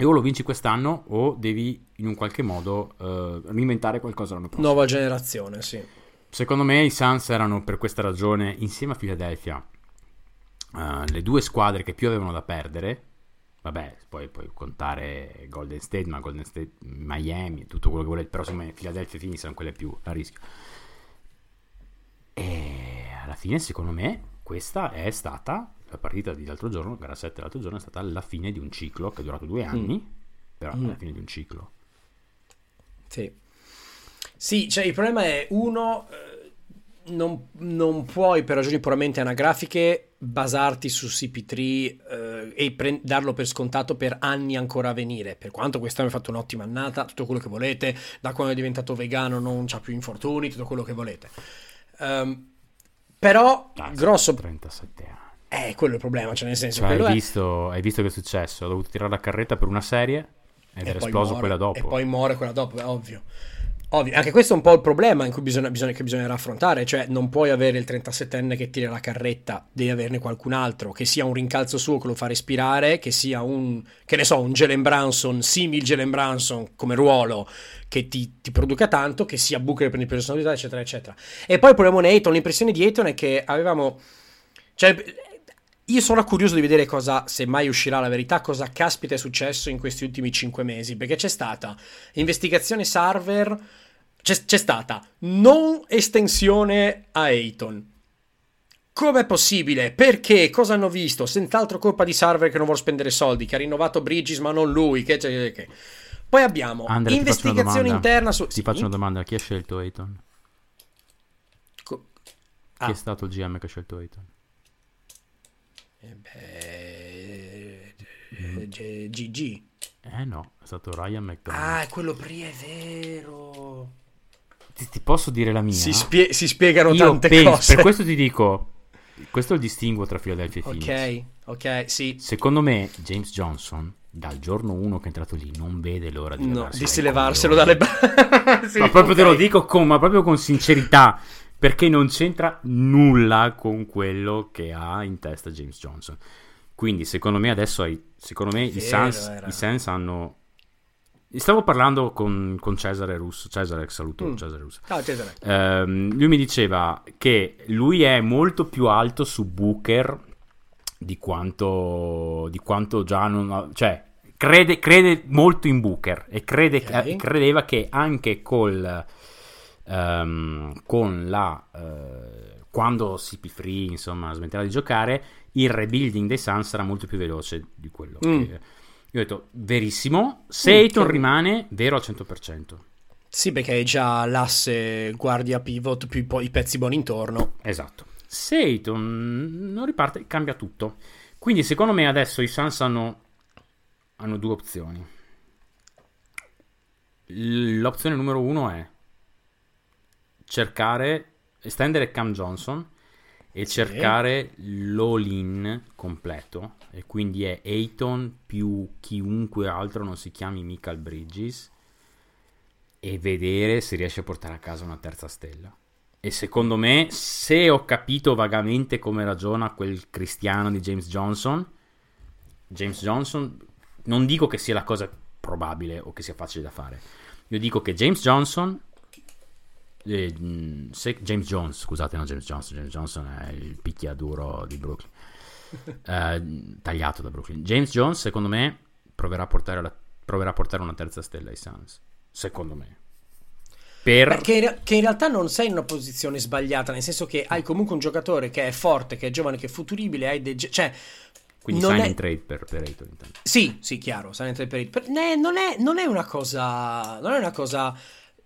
E o lo vinci quest'anno o devi in un qualche modo eh, reinventare qualcosa l'anno prossimo. Nuova generazione, sì. Secondo me i Suns erano per questa ragione insieme a Philadelphia eh, le due squadre che più avevano da perdere. Vabbè, poi puoi contare Golden State, ma Golden State, Miami, tutto quello che volete, però secondo me Philadelphia e Phoenix sono quelle più a rischio. E alla fine, secondo me, questa è stata la partita di l'altro giorno, gara 7 l'altro giorno, è stata la fine di un ciclo che è durato due anni, però è la fine di un ciclo. Sì. Sì, cioè il problema è uno, eh, non, non puoi per ragioni puramente anagrafiche basarti su CP3 eh, e pre- darlo per scontato per anni ancora a venire. Per quanto quest'anno ha fatto un'ottima annata, tutto quello che volete, da quando è diventato vegano non c'ha più infortuni, tutto quello che volete. Ehm, però, Dai, grosso... 37 anni. Eh, quello è il problema, cioè nel senso... Cioè, hai, è- visto, hai visto che è successo? Ha dovuto tirare la carretta per una serie ed e era esploso muore, quella dopo. E poi muore quella dopo, è ovvio. Ovvio, anche questo è un po' il problema in cui bisogna, bisogna- che bisognerà affrontare, cioè non puoi avere il 37enne che tira la carretta, devi averne qualcun altro, che sia un rincalzo suo che lo fa respirare, che sia un, che ne so, un Jalen Branson, simil Jalen Branson come ruolo, che ti, ti produca tanto, che sia Booker per le personalità, eccetera, eccetera. E poi il problema di Ayton, l'impressione di Ayton è che avevamo... Cioè, io sono curioso di vedere cosa, se mai uscirà la verità, cosa caspita è successo in questi ultimi cinque mesi, perché c'è stata investigazione server, c'è, c'è stata non estensione a Ayton. Com'è possibile? Perché? Cosa hanno visto? Senz'altro colpa di server che non vuole spendere soldi, che ha rinnovato Bridges ma non lui, che, che, che. Poi abbiamo Andre, ti faccio una investigazione interna su... Ti sì? faccio una domanda: chi ha scelto Ayton? Co- Chi Ah. è stato il GM che ha scelto Ayton? Eh beh, eh, GG. Eh no, è stato Ryan McDonald. Ah, è quello prima, è vero. Ti, ti posso dire la mia? Si, spie- si spiegano Io tante penso- cose. Per questo ti dico: questo è il distinguo tra Philadelphia e Phoenix. Ok, ok, sì. Secondo me, James Johnson, dal giorno 1 che è entrato lì, non vede l'ora di No, di levarselo dalle Sì, ma proprio te ok. lo dico con, ma proprio con sincerità, perché non c'entra nulla con quello che ha in testa James Johnson. Quindi, secondo me, adesso secondo me i era. i Suns hanno. Stavo parlando con, con Cesare Russo. Cesare, saluto Mm. Cesare Russo. Ciao Cesare. Ehm, lui mi diceva che lui è molto più alto su Booker di quanto, di quanto già non ha- cioè crede, crede molto in Booker e crede, Ok. eh, credeva che anche col ehm, con la eh, quando CP3 insomma smetterà di giocare il rebuilding dei Suns sarà molto più veloce di quello Mm. che io ho detto verissimo se Mm, Ayton chiaro. rimane vero al 100% Sì, perché hai già l'asse guardia pivot più i, po- i pezzi buoni intorno. Esatto. Se Ayton non riparte, cambia tutto. Quindi, secondo me, adesso i Suns hanno, hanno due opzioni. L'opzione numero uno è cercare, estendere Cam Johnson e cercare l'all-in completo. E quindi è Ayton più chiunque altro non si chiami Michael Bridges e vedere se riesce a portare a casa una terza stella. E secondo me, se ho capito vagamente come ragiona quel cristiano di James Johnson, James Johnson, non dico che sia la cosa probabile o che sia facile da fare. Io dico che James Johnson, eh, mh, se- James Jones, scusate, non James Johnson, James Johnson è il picchiaduro di Brooklyn, Eh, tagliato da Brooklyn. James Jones, secondo me, proverà a portare, la- proverà a portare una terza stella ai Suns. Secondo me. per... Beh, che, in, che in realtà non sei in una posizione sbagliata, nel senso che hai comunque un giocatore che è forte, che è giovane, che è futuribile, hai dei... cioè, Quindi non sign è- and trade per, per Ayton intanto. Sì, sì, chiaro, Silent Hill per- per- ne- non, è, non è una cosa. Non è una cosa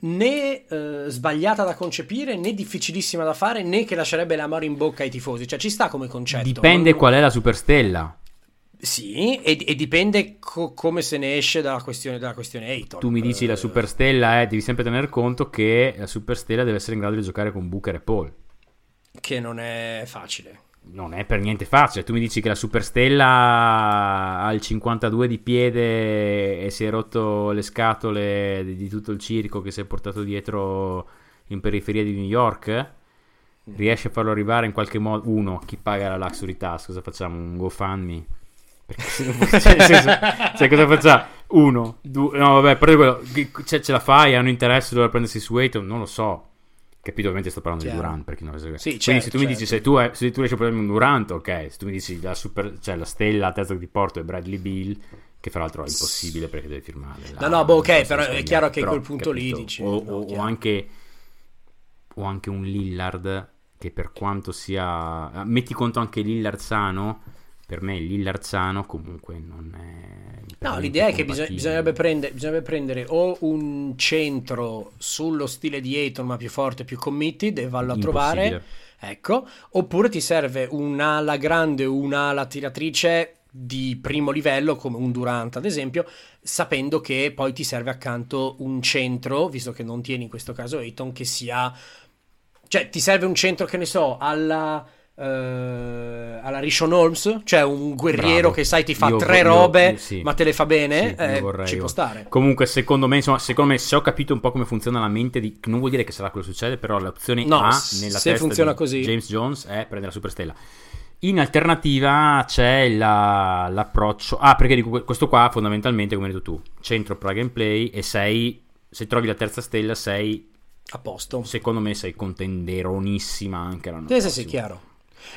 né eh, sbagliata da concepire, né difficilissima da fare, né che lascerebbe l'amore in bocca ai tifosi. Cioè, ci sta come concetto. Dipende Non- qual è la superstella. Sì, e, e dipende co- come se ne esce dalla questione, dalla questione Ayton. Tu mi dici la Eh, superstella è, devi sempre tener conto che la superstella deve essere in grado di giocare con Booker e Paul. Che non è facile. Non è per niente facile. Tu mi dici che la superstella ha il 52 di piede e si è rotto le scatole di, di tutto il circo che si è portato dietro in periferia di New York. Riesce a farlo arrivare in qualche modo. Uno, chi paga la luxury tax? Cosa facciamo? Un GoFundMe? Perché se non- cioè, senso, cioè, cosa facciamo? Uno, due, no, vabbè, però quello, cioè, ce la fai? Hanno interesse a dover prendersi su Ayton? Non lo so. Capito? Ovviamente sto parlando Chiaro. di Durant. Per chi non lo. Sì, Quindi certo, se tu mi dici certo. se tu, se tu riesci a prendermi un Durant, ok. Se tu mi dici la, super, cioè, la stella a terza che ti porto è Bradley Bill, che fra l'altro è impossibile perché deve firmare. No, no, boh, ok, però è chiaro che però, quel punto lì capito? dici, O, no, o- anche, o anche un Lillard che per quanto sia... Metti conto anche Lillard sano, per me Lillard sano comunque non è... No, l'idea è che bisog- bisognerebbe, prendere, bisognerebbe prendere o un centro sullo stile di Ayton, ma più forte, più committed, e vallo a trovare. Ecco, oppure ti serve un'ala grande un'ala tiratrice di primo livello, come un Durant ad esempio, sapendo che poi ti serve accanto un centro, visto che non tieni in questo caso Ayton, che sia... Cioè, ti serve un centro, che ne so, alla... eh, alla Rishon Holmes, cioè un guerriero Bravo. che sai ti fa Io tre io- robe, io- sì. ma te le fa bene, Sì, eh, ci può stare. Comunque, secondo me, insomma, secondo me, se ho capito un po' come funziona la mente di. Non vuol dire che sarà quello che succede, però l'opzione No, A nella se testa funziona così. James Jones è prendere la superstella. In alternativa c'è la- l'approccio. Ah, perché dico que- questo qua fondamentalmente, come hai detto tu, centro plug and play e sei. Se trovi la terza stella, sei. A posto. Secondo me sei contenderonissima anche l'anno Sì, sì, prossimo. sì, chiaro.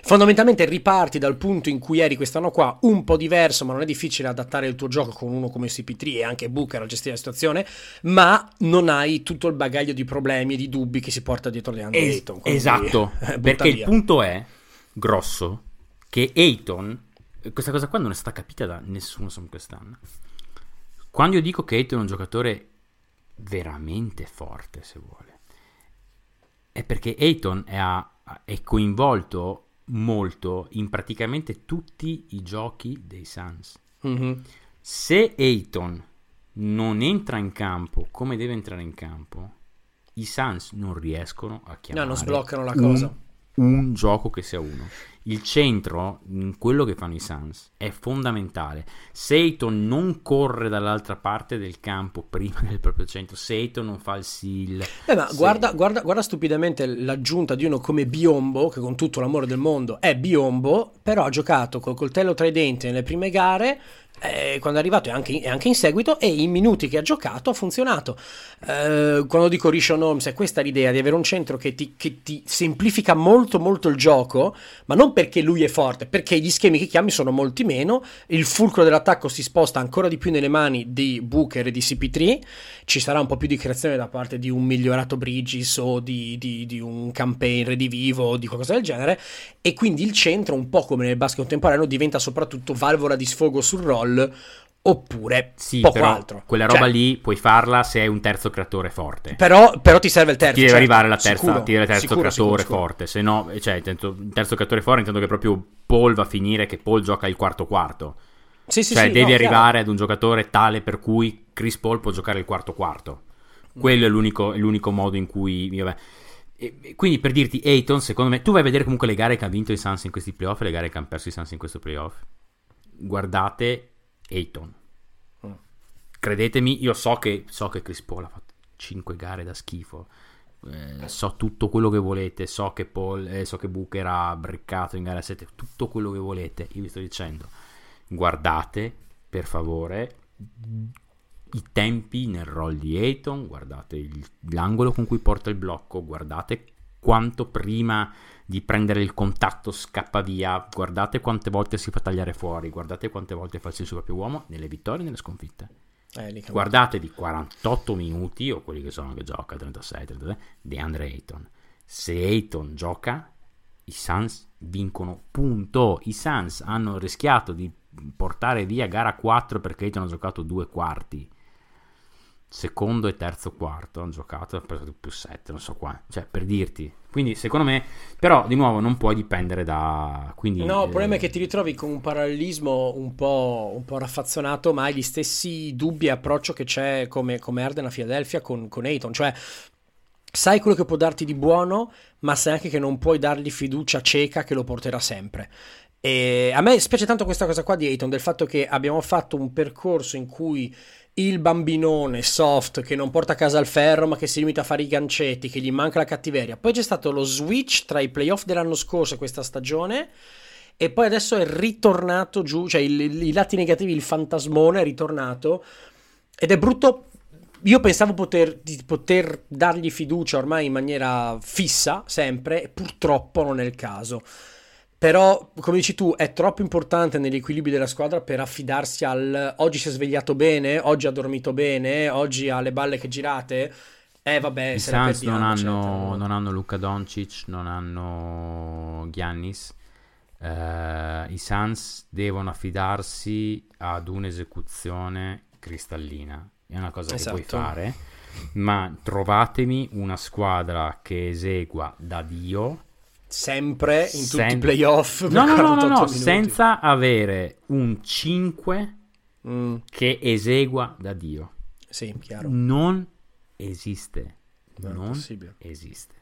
Fondamentalmente riparti dal punto in cui eri quest'anno qua, un po' diverso, ma non è difficile adattare il tuo gioco con uno come CP3 e anche Booker a gestire la situazione, ma non hai tutto il bagaglio di problemi e di dubbi che si porta dietro di Andre Es- Ayton. esatto, eh, perché il via. punto è grosso che Ayton, questa cosa qua non è stata capita da nessuno quest'anno. Quando io dico che Ayton è un giocatore veramente forte, se vuole, è perché Ayton è, a- è coinvolto molto in praticamente tutti i giochi dei Suns. Mhm. Se Ayton non entra in campo come deve entrare in campo, i Suns non riescono a chiamare non sbloccano la un- cosa. Un, gioco che sia uno. Il centro, in quello che fanno i Suns, è fondamentale. Se Ayton non corre dall'altra parte del campo prima del proprio centro, se Ayton non fa il seal, Eh, ma guarda, guarda, guarda stupidamente l'aggiunta di uno come Biombo, che con tutto l'amore del mondo è Biombo, però ha giocato col coltello tra i denti nelle prime gare, eh, quando è arrivato e anche, anche in seguito, e in minuti che ha giocato ha funzionato. Eh, quando dico Rishon Holmes, è questa l'idea di avere un centro che ti, che ti semplifica molto molto il gioco, ma non perché lui è forte, perché gli schemi che chiami sono molti meno, il fulcro dell'attacco si sposta ancora di più nelle mani di Booker e di CP3, ci sarà un po' più di creazione da parte di un migliorato Bridges o di, di- di un campaign redivivo o di qualcosa del genere, e quindi il centro, un po' come nel basket contemporaneo, diventa soprattutto valvola di sfogo sul roll oppure sì, poco altro. quella roba Cioè, lì puoi farla se hai un terzo creatore forte. Però, però ti serve il terzo. ti deve certo, arrivare la terza, sicuro, ti deve il terzo sicuro, creatore sicuro, forte, se no, cioè, il terzo creatore forte intendo che proprio Paul va a finire che Paul gioca il quarto quarto. Sì, sì, cioè, sì, devi no, arrivare chiaro. ad un giocatore tale per cui Chris Paul può giocare il quarto quarto. Quello è l'unico, è l'unico modo in cui. vabbè. E- quindi per dirti, Ayton, secondo me, tu vai a vedere comunque le gare che ha vinto i Suns in questi playoff e le gare che hanno perso i Suns in questo playoff. Guardate Ayton. Mm. Credetemi, io so che, so che Chris Paul ha fatto 5 gare da schifo. Eh, so tutto quello che volete. So che, Paul, eh, so che Booker ha breccato in gara 7. Tutto quello che volete. Io vi sto dicendo, guardate per favore i tempi nel roll di Ayton. Guardate il- l'angolo con cui porta il blocco. Guardate quanto prima di prendere il contatto scappa via. Guardate quante volte si fa tagliare fuori. Guardate quante volte fa il suo proprio uomo nelle vittorie e nelle sconfitte. Eh. Guardatevi 48 minuti, o quelli che sono che gioca 36, 33, di Andre Ayton. Se Ayton gioca, i Suns vincono, punto. I Suns hanno rischiato di portare via gara 4 perché Ayton ha giocato due quarti. Secondo e terzo quarto hanno giocato, ha preso più 7, non so qua, cioè per dirti. Quindi secondo me, però di nuovo non puoi dipendere da... Quindi, No, il eh, problema è che ti ritrovi con un parallelismo un po', un po' raffazzonato, ma hai gli stessi dubbi e approccio che c'è come, come Arden a Philadelphia con, con Ayton. Cioè, sai quello che può darti di buono, ma sai anche che non puoi dargli fiducia cieca che lo porterà sempre. E a me spiace tanto questa cosa qua di Ayton, del fatto che abbiamo fatto un percorso in cui il bambinone soft che non porta a casa il ferro ma che si limita a fare i gancetti, che gli manca la cattiveria. Poi c'è stato lo switch tra i playoff dell'anno scorso e questa stagione e poi adesso è ritornato giù, cioè il- i lati negativi, il fantasmone è ritornato ed è brutto. Io pensavo poter, di poter dargli fiducia ormai in maniera fissa, sempre, e purtroppo non è il caso. Però, come dici tu, è troppo importante negli equilibri della squadra per affidarsi al oggi si è svegliato bene, oggi ha dormito bene, oggi ha le balle che girate. Eh, vabbè, I se Suns non hanno, non hanno Luca Doncic, non hanno Giannis. Eh, I Suns devono affidarsi ad un'esecuzione cristallina. È una cosa che puoi Esatto. fare, ma trovatemi una squadra che esegua da Dio. Sempre in tutti sen- i playoff. No, no, no, no, 48 no, senza avere un 5 Mm, che esegua da Dio. sì, chiaro. Non esiste. Non non possibile. esiste.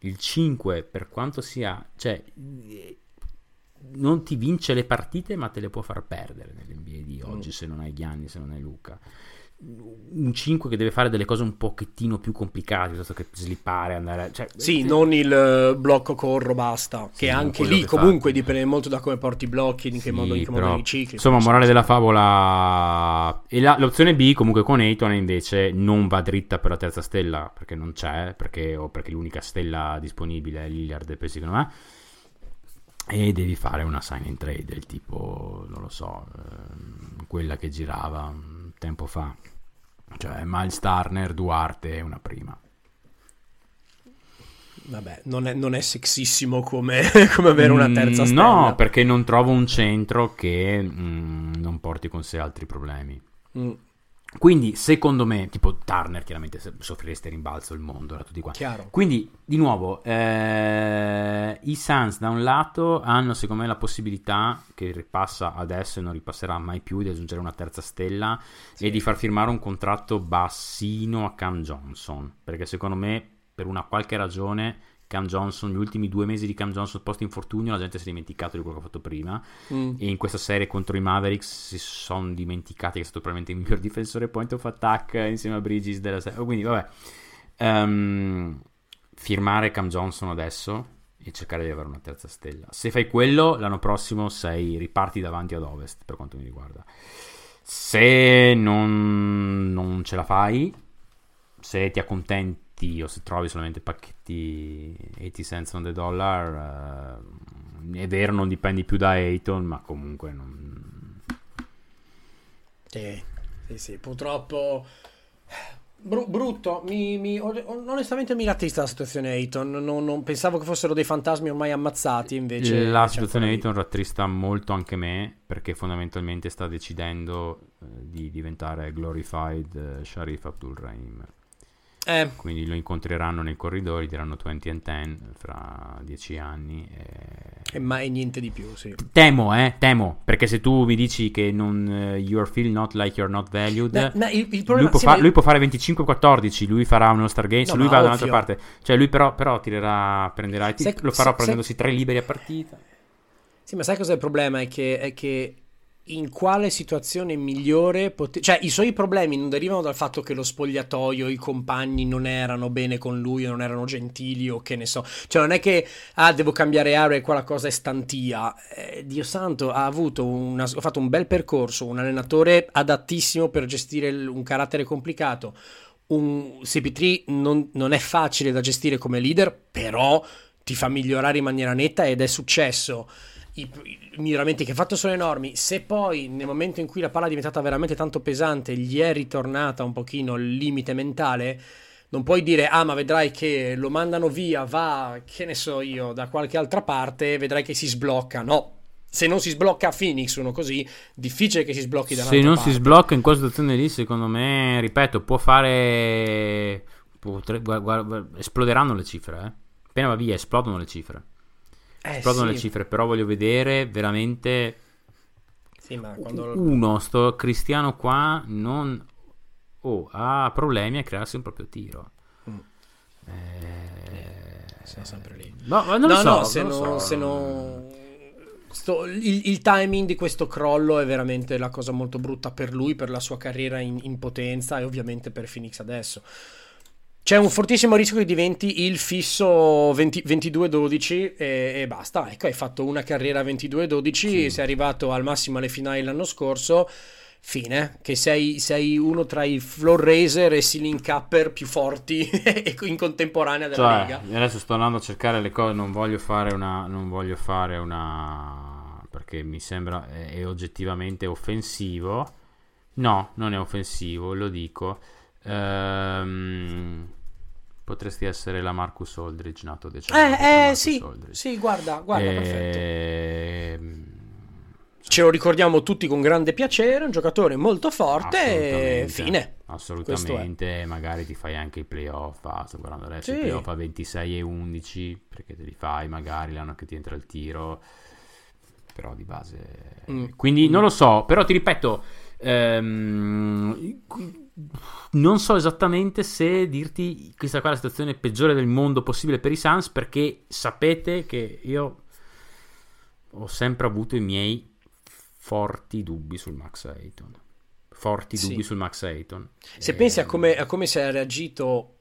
Il 5, per quanto sia, cioè, non ti vince le partite, ma te le può far perdere nell'NBA di Mm. oggi se non hai Gianni, se non hai Luca. Un 5 che deve fare delle cose un pochettino più complicate, piuttosto che slippare, andare... Cioè, Sì, eh, non il eh, blocco corro, basta. Sì, che anche lì che comunque fa. dipende molto da come porti i blocchi, in che Sì, modo, in che però, modo li cicli. Insomma, morale della favola. E la- l'opzione B, comunque con Ayton, invece non va dritta per la terza stella perché non c'è, perché, o perché l'unica stella disponibile è Lillard, secondo me. E devi fare una sign and trade del tipo, non lo so, ehm, quella che girava tempo fa. Cioè Miles Turner, Duarte, una prima. Vabbè, non è, non è sexissimo come, come avere una terza Mm, stella. No, perché non trovo un centro che mm, non porti con sé altri problemi. Mm, Quindi, secondo me, tipo Turner, chiaramente soffrireste rimbalzo il mondo, era tutti qua. chiaro. Quindi, di nuovo, eh, i Suns da un lato hanno, secondo me, la possibilità, che ripassa adesso e non ripasserà mai più, di aggiungere una terza stella e di far firmare un contratto bassino a Cam Johnson. Perché secondo me, per una qualche ragione, Cam Johnson, gli ultimi due mesi di Cam Johnson post infortunio, la gente si è dimenticato di quello che ha fatto prima Mm. e in questa serie contro i Mavericks si sono dimenticati che è stato probabilmente il miglior difensore point of attack insieme a Bridges della serie. Quindi, vabbè, Ehm, firmare Cam Johnson adesso e cercare di avere una terza stella. Se fai quello, l'anno prossimo sei riparti davanti ad ovest per quanto mi riguarda. Se non, non ce la fai, se ti accontenti o se trovi solamente pacchetti 80 cents on the dollar, eh, è vero, non dipendi più da Ayton, ma comunque non... Sì, sì, sì, purtroppo bru- brutto, mi, mi- on- onestamente mi rattrista la situazione Ayton, non, non- pensavo che fossero dei fantasmi ormai ammazzati, invece La situazione. Ayton rattrista molto anche me perché fondamentalmente sta decidendo eh, di diventare glorified eh, Sharif Abdul Rahim. Eh, Quindi lo incontreranno nei corridoi, diranno 20 and 10 fra 10 anni. e- e mai niente di più, sì. Temo, eh, temo, perché se tu mi dici che non eh, you feel not like you're not valued, Ma- ma il, il lui, problema può sì, fa- ma- lui può fare 25-14, lui farà uno Stargate, No, lui va da un'altra parte. Cioè lui però, però tirerà, prenderà, Sai- lo farà sai- prendendosi tre liberi a partita. Sì, ma sai cos'è il problema? È che, è che in quale situazione migliore pote- cioè i suoi problemi non derivano dal fatto che lo spogliatoio, i compagni non erano bene con lui o non erano gentili o che ne so. Cioè non è che ah devo cambiare area e qua la cosa è stantia. Eh, Dio santo, ha avuto una, ha fatto un bel percorso, un allenatore adattissimo per gestire il- un carattere complicato. Un CP3 non, non è facile da gestire come leader, però ti fa migliorare in maniera netta ed è successo i, i miglioramenti che ha fatto sono enormi. Se poi nel momento in cui la palla è diventata veramente tanto pesante, gli è ritornata un pochino il limite mentale, non puoi dire, ah, ma vedrai che lo mandano via, va, che ne so io, da qualche altra parte, vedrai che si sblocca. No. Se non si sblocca a Phoenix uno così, difficile che si sblocchi da Se non parte. si sblocca in quella situazione lì, secondo me, ripeto, può fare. Potre... Guarda, guarda, esploderanno le cifre, eh. Appena va via, esplodono le cifre. Eh, esplodono sì. le cifre, però voglio vedere veramente. Sì, ma quando... Uno, sto cristiano qua non oh, ha problemi a crearsi un proprio tiro. Mm. Eh, siamo sempre lì. No, ma non no, lo so. No, se non, so. Se non... Sto, il, il, timing di questo crollo è veramente la cosa molto brutta per lui, per la sua carriera in, in potenza e ovviamente per Phoenix adesso. C'è un fortissimo rischio che diventi il fisso 20, 22-12 e, e, basta. Ecco, hai fatto una carriera 22-12, sì. sei arrivato al massimo alle finali l'anno scorso fine, che sei, sei, uno tra i floor raiser e ceiling capper più forti in contemporanea della cioè, Lega. Adesso sto andando a cercare le cose, non voglio fare una... Non voglio fare una perché mi sembra è, è oggettivamente offensivo. No, non è offensivo, lo dico. Ehm, potresti essere la Marcus Aldridge nato decennio. Eh, eh sì, Aldridge. sì, guarda, guarda, ehm, perfetto ce lo ricordiamo tutti con grande piacere, un giocatore molto forte e fine. Assolutamente, magari ti fai anche i playoff, ah, sto guardando adesso sì. i playoff a 26 e 11 perché te li fai magari l'anno che ti entra il tiro, però di base... Mm. Quindi non lo so, però ti ripeto, ehm, non so esattamente se dirti questa qua è la situazione peggiore del mondo possibile per i Suns perché sapete che io ho sempre avuto i miei forti dubbi sul Max Ayton. Forti sì. dubbi sul Max Ayton. Se e... pensi a come, a come si è reagito,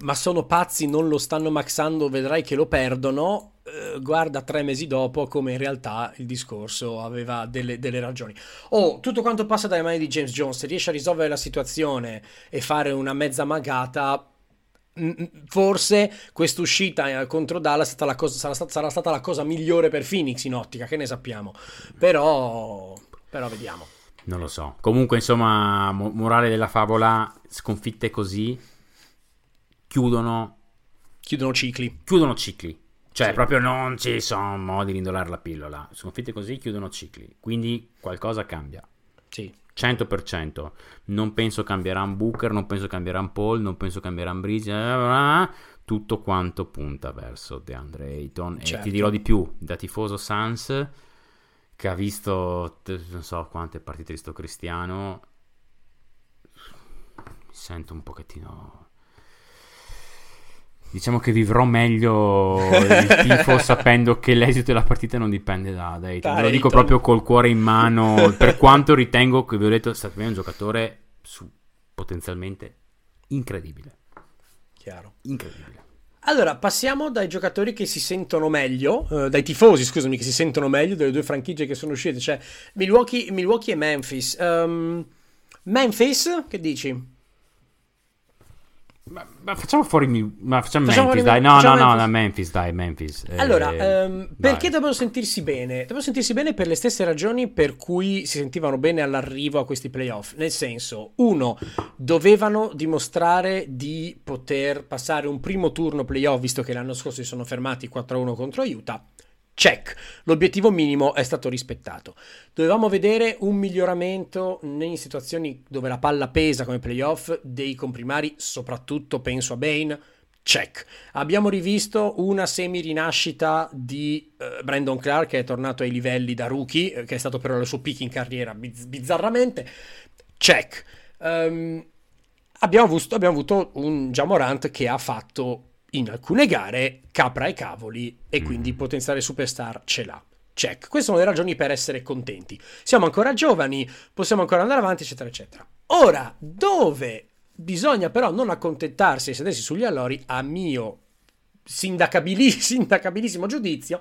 ma sono pazzi, non lo stanno maxando, vedrai che lo perdono. Eh, guarda tre mesi dopo come in realtà il discorso aveva delle, delle ragioni. Oh, tutto quanto passa dalle mani di James Jones, se riesce a risolvere la situazione e fare una mezza magata, forse questa uscita eh, contro Dallas cosa, sarà, stata, sarà, stata, la cosa migliore per Phoenix in ottica, che ne sappiamo. Però, però vediamo. Non lo so. Comunque, insomma, morale della favola, sconfitte così chiudono... Chiudono cicli. Chiudono cicli. Cioè, sì. proprio non ci sono modi di indolare la pillola. Sconfitte così chiudono cicli. Quindi qualcosa cambia. Sì. 100%. Non penso cambieranno Booker, non penso cambieranno Paul, non penso cambieranno Bridge, eh, tutto quanto punta verso DeAndre Ayton. Certo. E ti certo. dirò di più, da tifoso Sans, che ha visto non so quante partite di sto cristiano, mi sento un pochettino diciamo che vivrò meglio il tifo sapendo che l'esito della partita non dipende da, da Ayton. Lo dico proprio col cuore in mano, per quanto ritengo che vi ho detto è stato un giocatore su, potenzialmente incredibile. Chiaro. Incredibile. Allora, passiamo dai giocatori che si sentono meglio, eh, dai tifosi, scusami, che si sentono meglio delle due franchigie che sono uscite, cioè Milwaukee, Milwaukee e Memphis. Um, Memphis, che dici? Ma, ma, facciamo fuori ma facciamo, facciamo Memphis, fuori, dai. No, no, no, no, Memphis, dai, Memphis. Eh, allora, ehm, perché dovevano sentirsi bene? Dovevano sentirsi bene per le stesse ragioni per cui si sentivano bene all'arrivo a questi playoff. Nel senso, uno, dovevano dimostrare di poter passare un primo turno playoff, visto che l'anno scorso si sono fermati 4-1 contro Utah. Check, l'obiettivo minimo è stato rispettato. Dovevamo vedere un miglioramento in situazioni dove la palla pesa come playoff dei comprimari, soprattutto penso a Bane. Check. Abbiamo rivisto una semi-rinascita di uh, Brandon Clark che è tornato ai livelli da rookie, eh, che è stato però il suo peak in carriera biz- bizzarramente. Check. Um, abbiamo, avuto, abbiamo avuto un Jamorant che ha fatto in alcune gare capra e cavoli e mm. quindi potenziale superstar ce l'ha. Check. Queste sono le ragioni per essere contenti. Siamo ancora giovani, possiamo ancora andare avanti, eccetera, eccetera. Ora, dove bisogna però non accontentarsi e sedersi sugli allori, a mio sindacabili- sindacabilissimo giudizio,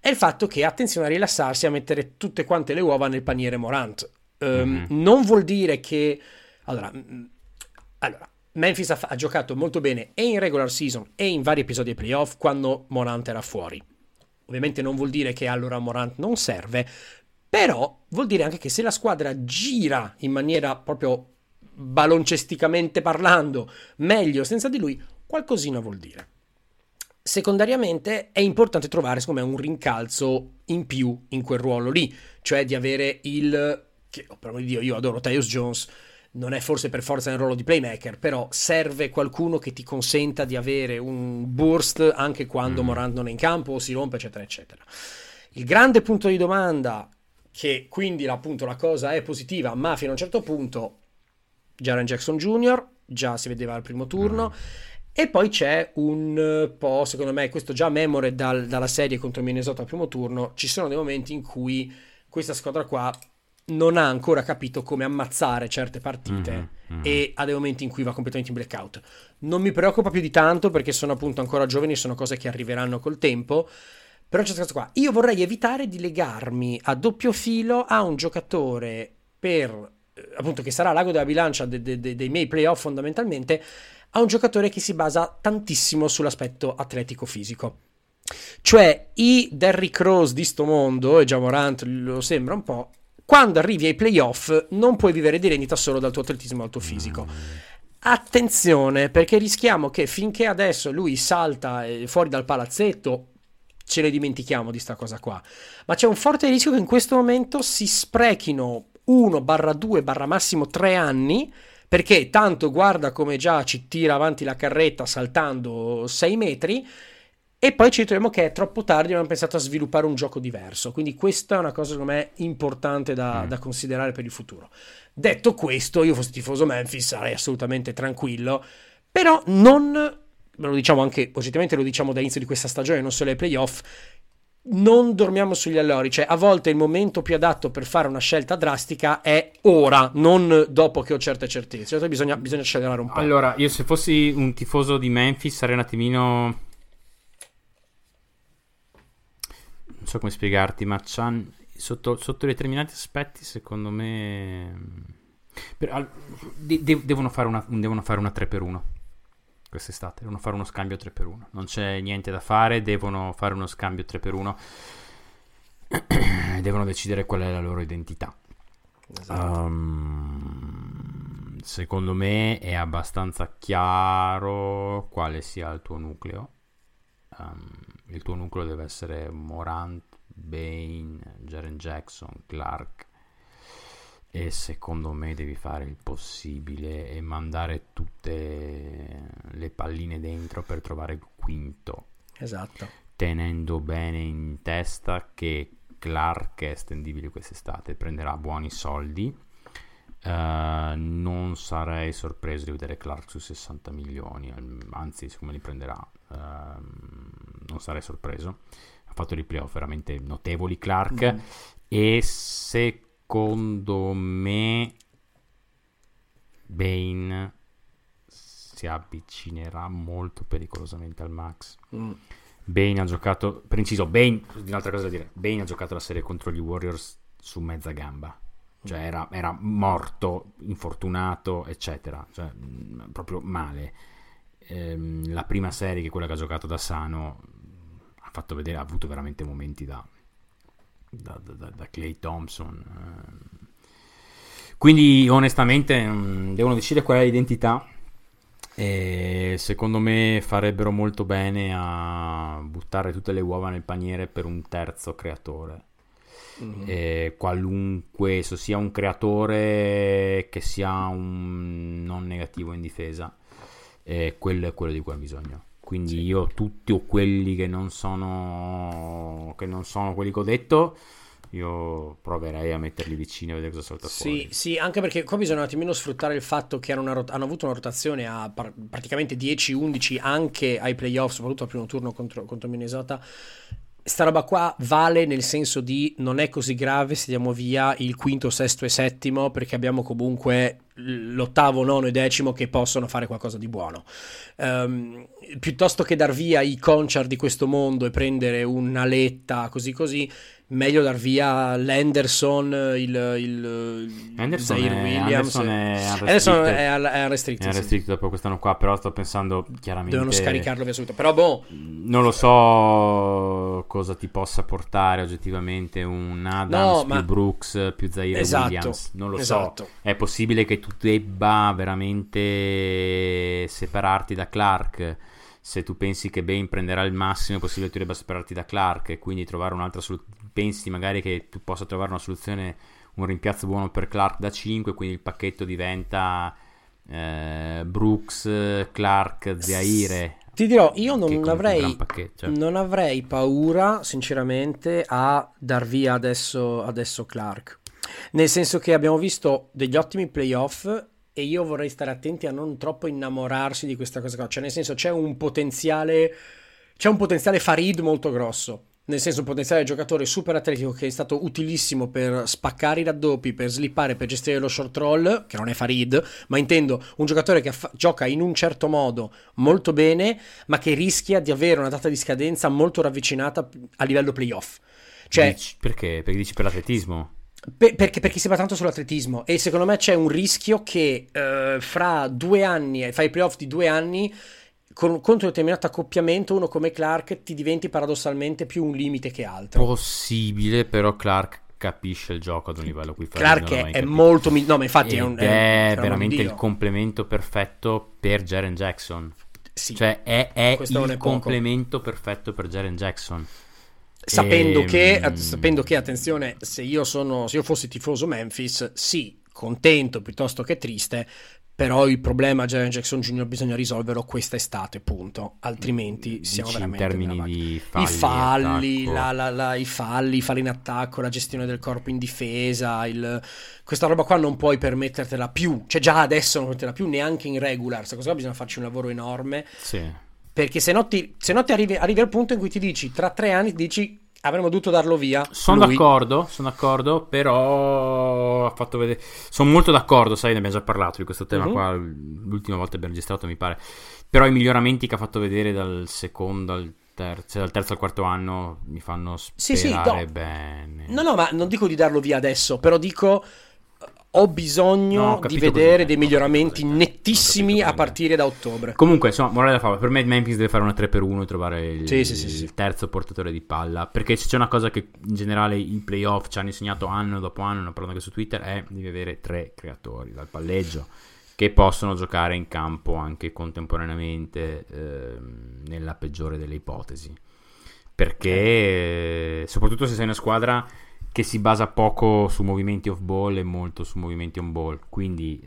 è il fatto che attenzione a rilassarsi a mettere tutte quante le uova nel paniere Morant. Um, mm-hmm. Non vuol dire che... Allora, allora Memphis ha, ha, giocato molto bene e in regular season e in vari episodi di playoff quando Morant era fuori. Ovviamente non vuol dire che allora Morant non serve, però vuol dire anche che se la squadra gira in maniera proprio baloncesticamente parlando meglio senza di lui, qualcosina vuol dire. Secondariamente è importante trovare, secondo me, un rincalzo in più in quel ruolo lì, cioè di avere il... che, oh, per amor di Dio, io adoro Tyus Jones, non è forse per forza nel ruolo di playmaker, però serve qualcuno che ti consenta di avere un burst anche quando mm. Morant non è in campo o si rompe, eccetera, eccetera. Il grande punto di domanda, che quindi appunto la cosa è positiva, ma fino a un certo punto, Jaren Jackson Jr., già si vedeva al primo turno. Mm e poi c'è un po', secondo me, questo già memore dal, dalla serie contro Minnesota al primo turno. Ci sono dei momenti in cui questa squadra qua non ha ancora capito come ammazzare certe partite mm-hmm, mm-hmm. e ha dei momenti in cui va completamente in blackout. Non mi preoccupa più di tanto perché sono appunto ancora giovani, sono cose che arriveranno col tempo. Però c'è questa cosa qua. Io vorrei evitare di legarmi a doppio filo a un giocatore per eh, appunto che sarà l'ago della bilancia de, de, de, dei miei playoff fondamentalmente a un giocatore che si basa tantissimo sull'aspetto atletico-fisico. Cioè, i Derrick Rose di sto mondo, e già Morant lo sembra un po', quando arrivi ai playoff non puoi vivere di rendita solo dal tuo atletismo e dal tuo fisico. Attenzione, perché rischiamo che finché adesso lui salta eh, fuori dal palazzetto, ce ne dimentichiamo di sta cosa qua. Ma c'è un forte rischio che in questo momento si sprechino 1 barra 2 barra massimo 3 anni perché tanto guarda come già ci tira avanti la carretta saltando 6 metri e poi ci ritroviamo che è troppo tardi e abbiamo pensato a sviluppare un gioco diverso. Quindi questa è una cosa secondo me importante da, mm. da considerare per il futuro. Detto questo, io fossi tifoso Memphis sarei assolutamente tranquillo, però non lo diciamo anche, oggettivamente lo diciamo dall'inizio di questa stagione, non solo ai playoff, non dormiamo sugli allori, cioè a volte il momento più adatto per fare una scelta drastica è ora, non dopo che ho certe certezze. Cioè, bisogna, bisogna accelerare un po'. Allora, io se fossi un tifoso di Memphis sarei un attimino... Non so come spiegarti, ma sotto, sotto determinati aspetti, secondo me... Per, al, de, de, devono, fare una, devono fare una 3 per 1 quest'estate, devono fare uno scambio 3x1, non c'è niente da fare, devono fare uno scambio 3x1 devono decidere qual è la loro identità. Esatto. Um, secondo me è abbastanza chiaro quale sia il tuo nucleo. Um, il tuo nucleo deve essere Morant, Bane, Jaren Jackson, Clark e secondo me devi fare il possibile e mandare tutte le palline dentro per trovare il quinto. Esatto. Tenendo bene in testa che Clark è estendibile quest'estate, prenderà buoni soldi. Uh, non sarei sorpreso di vedere Clark su 60 milioni, anzi, siccome li prenderà, uh, non sarei sorpreso. Ha fatto dei playoff veramente notevoli Clark. Mm. E se secondo me Bane si avvicinerà molto pericolosamente al max. Mm. Bane ha giocato, per inciso, Bane, un'altra cosa da dire, Bane ha giocato la serie contro gli Warriors su mezza gamba. Cioè era, era morto, infortunato, eccetera. Cioè, mm, proprio male. Ehm, la prima serie, che è quella che ha giocato da sano, fatto vedere, ha avuto veramente momenti da, da, da, da Clay Thompson. Eh. Quindi onestamente mm, devono decidere qual è l'identità e secondo me farebbero molto bene a buttare tutte le uova nel paniere per un terzo creatore. Mm-hmm. qualunque esso sia un creatore che sia un non negativo in difesa, quello è quello di cui ha bisogno. Quindi sì. io tutti o quelli che non sono che non sono quelli che ho detto io proverei a metterli vicini a vedere cosa salta fuori. Sì, sì, anche perché qua bisogna un attimino sfruttare il fatto che hanno, rot- hanno avuto una rotazione a par- praticamente 10-11 anche ai playoff, soprattutto al primo turno contro, contro Minnesota sta roba qua vale nel senso di non è così grave se diamo via il quinto, sesto e settimo perché abbiamo comunque l'ottavo, nono e decimo che possono fare qualcosa di buono. Um, piuttosto che dar via i conchar di questo mondo e prendere una letta così così, meglio dar via l'Henderson, il, il Anderson Zaire è, Williams. Anderson è unrestricted. è, al- è unrestricted, È sì. restricted dopo quest'anno qua, però sto pensando chiaramente... Devono scaricarlo via subito. Però boh, Non lo so cosa ti possa portare oggettivamente un Adams No, più ma- Brooks più Zaire Esatto, Williams. Non lo esatto. so. È possibile che tu debba veramente separarti da Clark. Se tu pensi che Bane prenderà il massimo, è possibile che tu debba separarti da Clark e quindi trovare un'altra soluzione. Pensi magari che tu possa trovare una soluzione, un rimpiazzo buono per Clark da 5, quindi il pacchetto diventa eh, Brooks, Clark, Zaire. ti dirò, io non avrei, cioè. non avrei paura, sinceramente, a dar via adesso, adesso Clark. Nel senso che abbiamo visto degli ottimi playoff e io vorrei stare attenti a non troppo innamorarsi di questa cosa qua. Cioè, nel senso, c'è un potenziale, c'è un potenziale Farid molto grosso. Nel senso, un potenziale giocatore super atletico che è stato utilissimo per spaccare i raddoppi, per slippare, per gestire lo short roll, che non è Farid, ma intendo un giocatore che affa- gioca in un certo modo molto bene, ma che rischia di avere una data di scadenza molto ravvicinata a livello playoff. Cioè, Dici- perché? Perché dici per l'atletismo? per- perché, perché si va tanto sull'atletismo e secondo me c'è un rischio che eh, fra due anni, fai i playoff di due anni, con, contro un determinato accoppiamento, uno come Clark ti diventi paradossalmente più un limite che altro. Possibile, però Clark capisce il gioco ad un livello qui. Clark è, è molto... mi- no, ma infatti è un... Ed è, un veramente il complemento perfetto per Jaren Jackson. Sì. Cioè, è, è il è complemento perfetto per Jaren Jackson. Sapendo Ehm, che, eh, sapendo che, attenzione, se io, sono, se io fossi tifoso Memphis, sì, contento piuttosto che triste, però il problema Jaren Jackson Jr. bisogna risolverlo quest'estate, punto. Altrimenti siamo Dici in veramente termini nella di I falli, la- la- la- i falli, i falli in attacco, la gestione del corpo in difesa, il- questa roba qua non puoi permettertela più, cioè già adesso non permetterla più neanche in regular, questa cosa qua bisogna farci un lavoro enorme, Sì. perché se no ti, se no ti arrivi, arrivi al punto in cui ti dici, tra tre anni dici avremmo dovuto darlo via. Sono lui. d'accordo, sono d'accordo, però ha fatto vedere... Sono molto d'accordo, sai, ne abbiamo già parlato di questo tema Mhm. qua, l'ultima volta che abbiamo registrato mi pare. Però i miglioramenti che ha fatto vedere dal secondo al terzo, cioè dal terzo al quarto anno mi fanno Sì, sperare sì, no. bene. No, no, ma non dico di darlo via adesso, però dico ho bisogno No, ho di vedere dei miglioramenti intendi. nettissimi a partire da ottobre. Comunque, insomma, morale da favola. Per me Memphis deve fare una 3 per 1 e trovare il, Sì, sì, sì, il terzo portatore di palla. Perché se c'è una cosa che in generale i playoff ci hanno insegnato anno dopo anno, ho parlato anche su Twitter, è devi avere tre creatori dal palleggio che possono giocare in campo anche contemporaneamente ehm, nella peggiore delle ipotesi. Perché, eh, soprattutto se sei una squadra che si basa poco su movimenti off ball e molto su movimenti on ball. Quindi,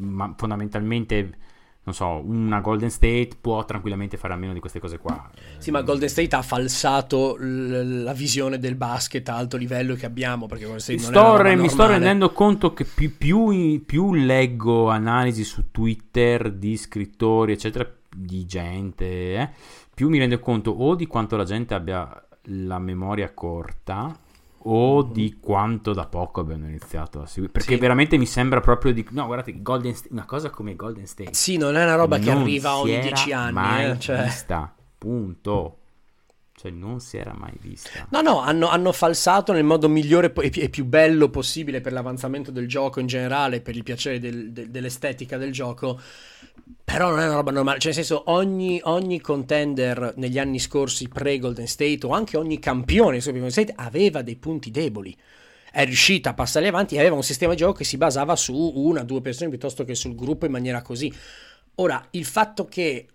ma fondamentalmente, non so, una Golden State può tranquillamente fare a meno di queste cose qua. Sì, ma Golden State ha falsato l- la visione del basket a alto livello che abbiamo, perché Golden State Mi non sto, è re- mi sto rendendo conto che più, più- più leggo analisi su Twitter di scrittori, eccetera, di gente, eh, più mi rendo conto o di quanto la gente abbia la memoria corta o di quanto da poco abbiano iniziato a seguire. Perché Sì. veramente mi sembra proprio di... No, guardate, Golden State- una cosa come Golden State. Sì, non è una roba che arriva ogni dieci anni, mai eh, cioè. vista, punto. Cioè, non si era mai vista. No, no, hanno, hanno falsato nel modo migliore e e più bello possibile per l'avanzamento del gioco in generale, per il piacere del- del- dell'estetica del gioco. Però non è una roba normale, cioè nel senso ogni, ogni contender negli anni scorsi pre-Golden State o anche ogni campione su Golden State aveva dei punti deboli. È riuscita a passare avanti e aveva un sistema di gioco che si basava su una o due persone piuttosto che sul gruppo in maniera così. Ora, il fatto che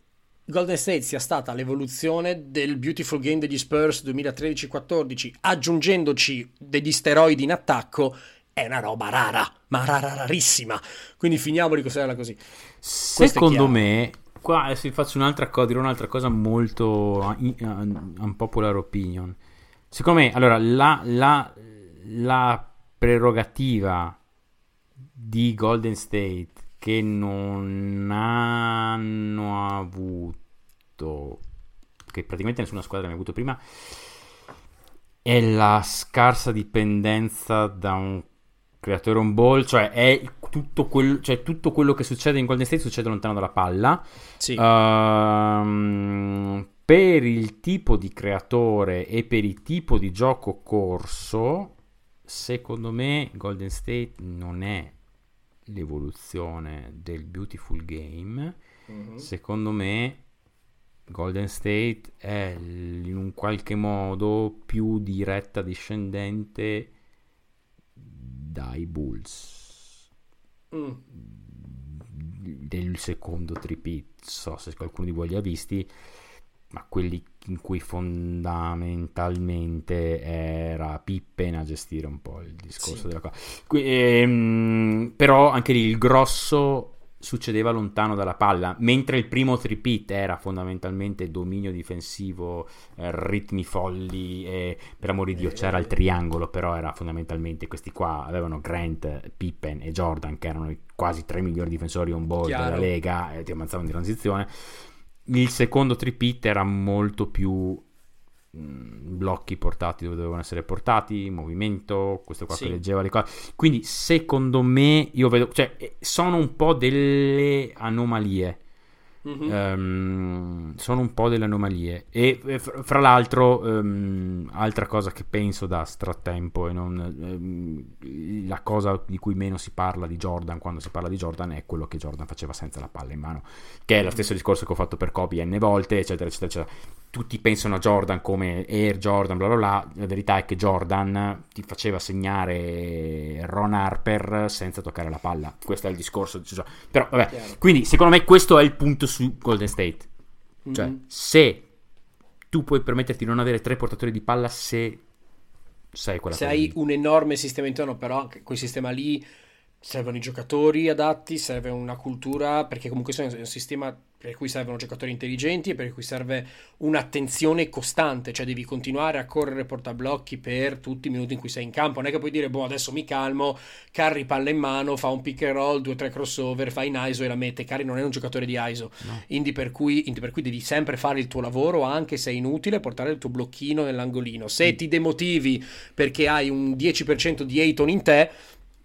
Golden State sia stata l'evoluzione del Beautiful Game degli Spurs 2013-14, aggiungendoci degli steroidi in attacco, è una roba rara, ma rara rarissima. Quindi finiamo di considerarla così. Secondo me, qua adesso vi faccio un'altra cosa, dirò un'altra cosa molto uh, un unpopular opinion. Secondo me, allora, la, la- la prerogativa di Golden State che non hanno avuto, che praticamente nessuna squadra ne ha avuto prima, è la scarsa dipendenza da un creatore on ball, cioè è tutto, quel- cioè tutto quello che succede in Golden State succede lontano dalla palla. Sì. Ehm, per il tipo di creatore e per il tipo di gioco corso, secondo me Golden State non è l'evoluzione del Beautiful Game. Mhm. Secondo me Golden State è in un qualche modo più diretta discendente dai Bulls Mm. del secondo tripit. So se qualcuno di voi li ha visti, ma quelli in cui fondamentalmente era Pippen a gestire un po' il discorso Sì. della cosa. Ehm, però anche lì il grosso succedeva lontano dalla palla, mentre il primo tripit era fondamentalmente dominio difensivo, eh, ritmi folli e per amor di Dio c'era il triangolo, però era fondamentalmente questi qua avevano Grant, Pippen e Jordan che erano i quasi tre migliori difensori on board Chiaro. della Lega e ti ammazzavano di transizione. Il secondo tripit era molto più blocchi portati dove dovevano essere portati, movimento, questo qua Sì. che leggeva le cose. Quindi secondo me io vedo, cioè eh, sono un po' delle anomalie. Mhm. Ehm, sono un po' delle anomalie e e fra l'altro ehm, altra cosa che penso da stratempo e non ehm, la cosa di cui meno si parla di Jordan quando si parla di Jordan è quello che Jordan faceva senza la palla in mano che è lo stesso discorso che ho fatto per Kobe n volte eccetera eccetera eccetera tutti pensano a Jordan come Air Jordan bla bla bla la verità è che Jordan ti faceva segnare Ron Harper senza toccare la palla questo è il discorso cioè, però vabbè Chiaro. quindi secondo me questo è il punto su Golden State. Cioè, Mhm. se tu puoi permetterti di non avere tre portatori di palla se sei quella Se hai lì. un enorme sistema interno, però anche quel sistema lì servono i giocatori adatti, serve una cultura, perché comunque è un sistema per cui servono giocatori intelligenti e per cui serve un'attenzione costante, cioè devi continuare a correre portablocchi per tutti i minuti in cui sei in campo, non è che puoi dire, boh, adesso mi calmo, Curry palla in mano, fa un pick and roll, due o tre crossover, fa in ISO e la mette, Curry non è un giocatore di ISO, No. Indi per, per cui devi sempre fare il tuo lavoro, anche se è inutile, portare il tuo blocchino nell'angolino. Mm. Se ti demotivi perché hai un 10% di Ayton in te,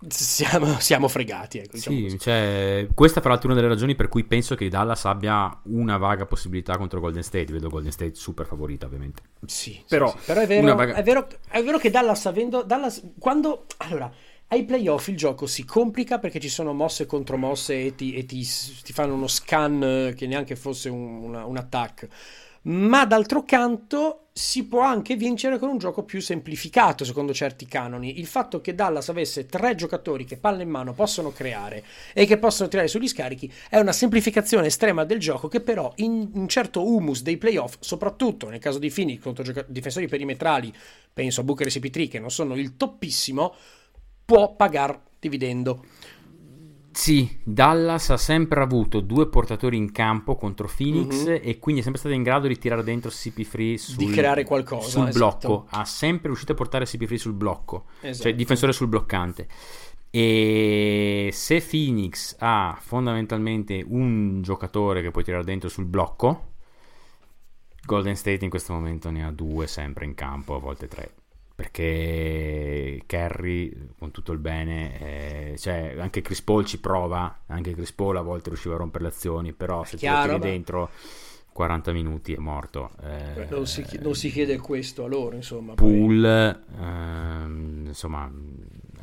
siamo, siamo fregati. Ecco, diciamo Sì, cioè, questa fra l'altro è una delle ragioni per cui penso che Dallas abbia una vaga possibilità contro Golden State. Vedo Golden State super favorita, ovviamente. Sì, sì, Però sì. Però è, vero, vaga- è, vero, è vero che Dallas avendo... Dallas, quando... Allora, ai playoff il gioco si complica perché ci sono mosse contro mosse e ti, e ti- ti fanno uno scan che neanche fosse un, una- un attack. Ma d'altro canto si può anche vincere con un gioco più semplificato secondo certi canoni. Il fatto che Dallas avesse tre giocatori che palla in mano possono creare e che possono tirare sugli scarichi è una semplificazione estrema del gioco che però in un certo humus dei playoff, soprattutto nel caso di Phoenix contro gioca- difensori perimetrali, penso a Booker e CP3 che non sono il toppissimo, può pagar dividendo. Sì, Dallas ha sempre avuto due portatori in campo contro Phoenix Mhm. e quindi è sempre stato in grado di tirare dentro CP3 sul, Di creare qualcosa, sul esatto. blocco. Ha sempre riuscito a portare CP3 sul blocco, Esatto. cioè difensore sul bloccante. E se Phoenix ha fondamentalmente un giocatore che puoi tirare dentro sul blocco, Golden State in questo momento ne ha due sempre in campo, a volte tre. Perché Kerry, con tutto il bene, eh, cioè anche Chris Paul ci prova, anche Chris Paul a volte riusciva a rompere le azioni, però se ti lo chiaro, tiri ma- dentro 40 minuti è morto. Eh, Non si, non si chiede questo a loro, insomma. Pool, ehm, insomma,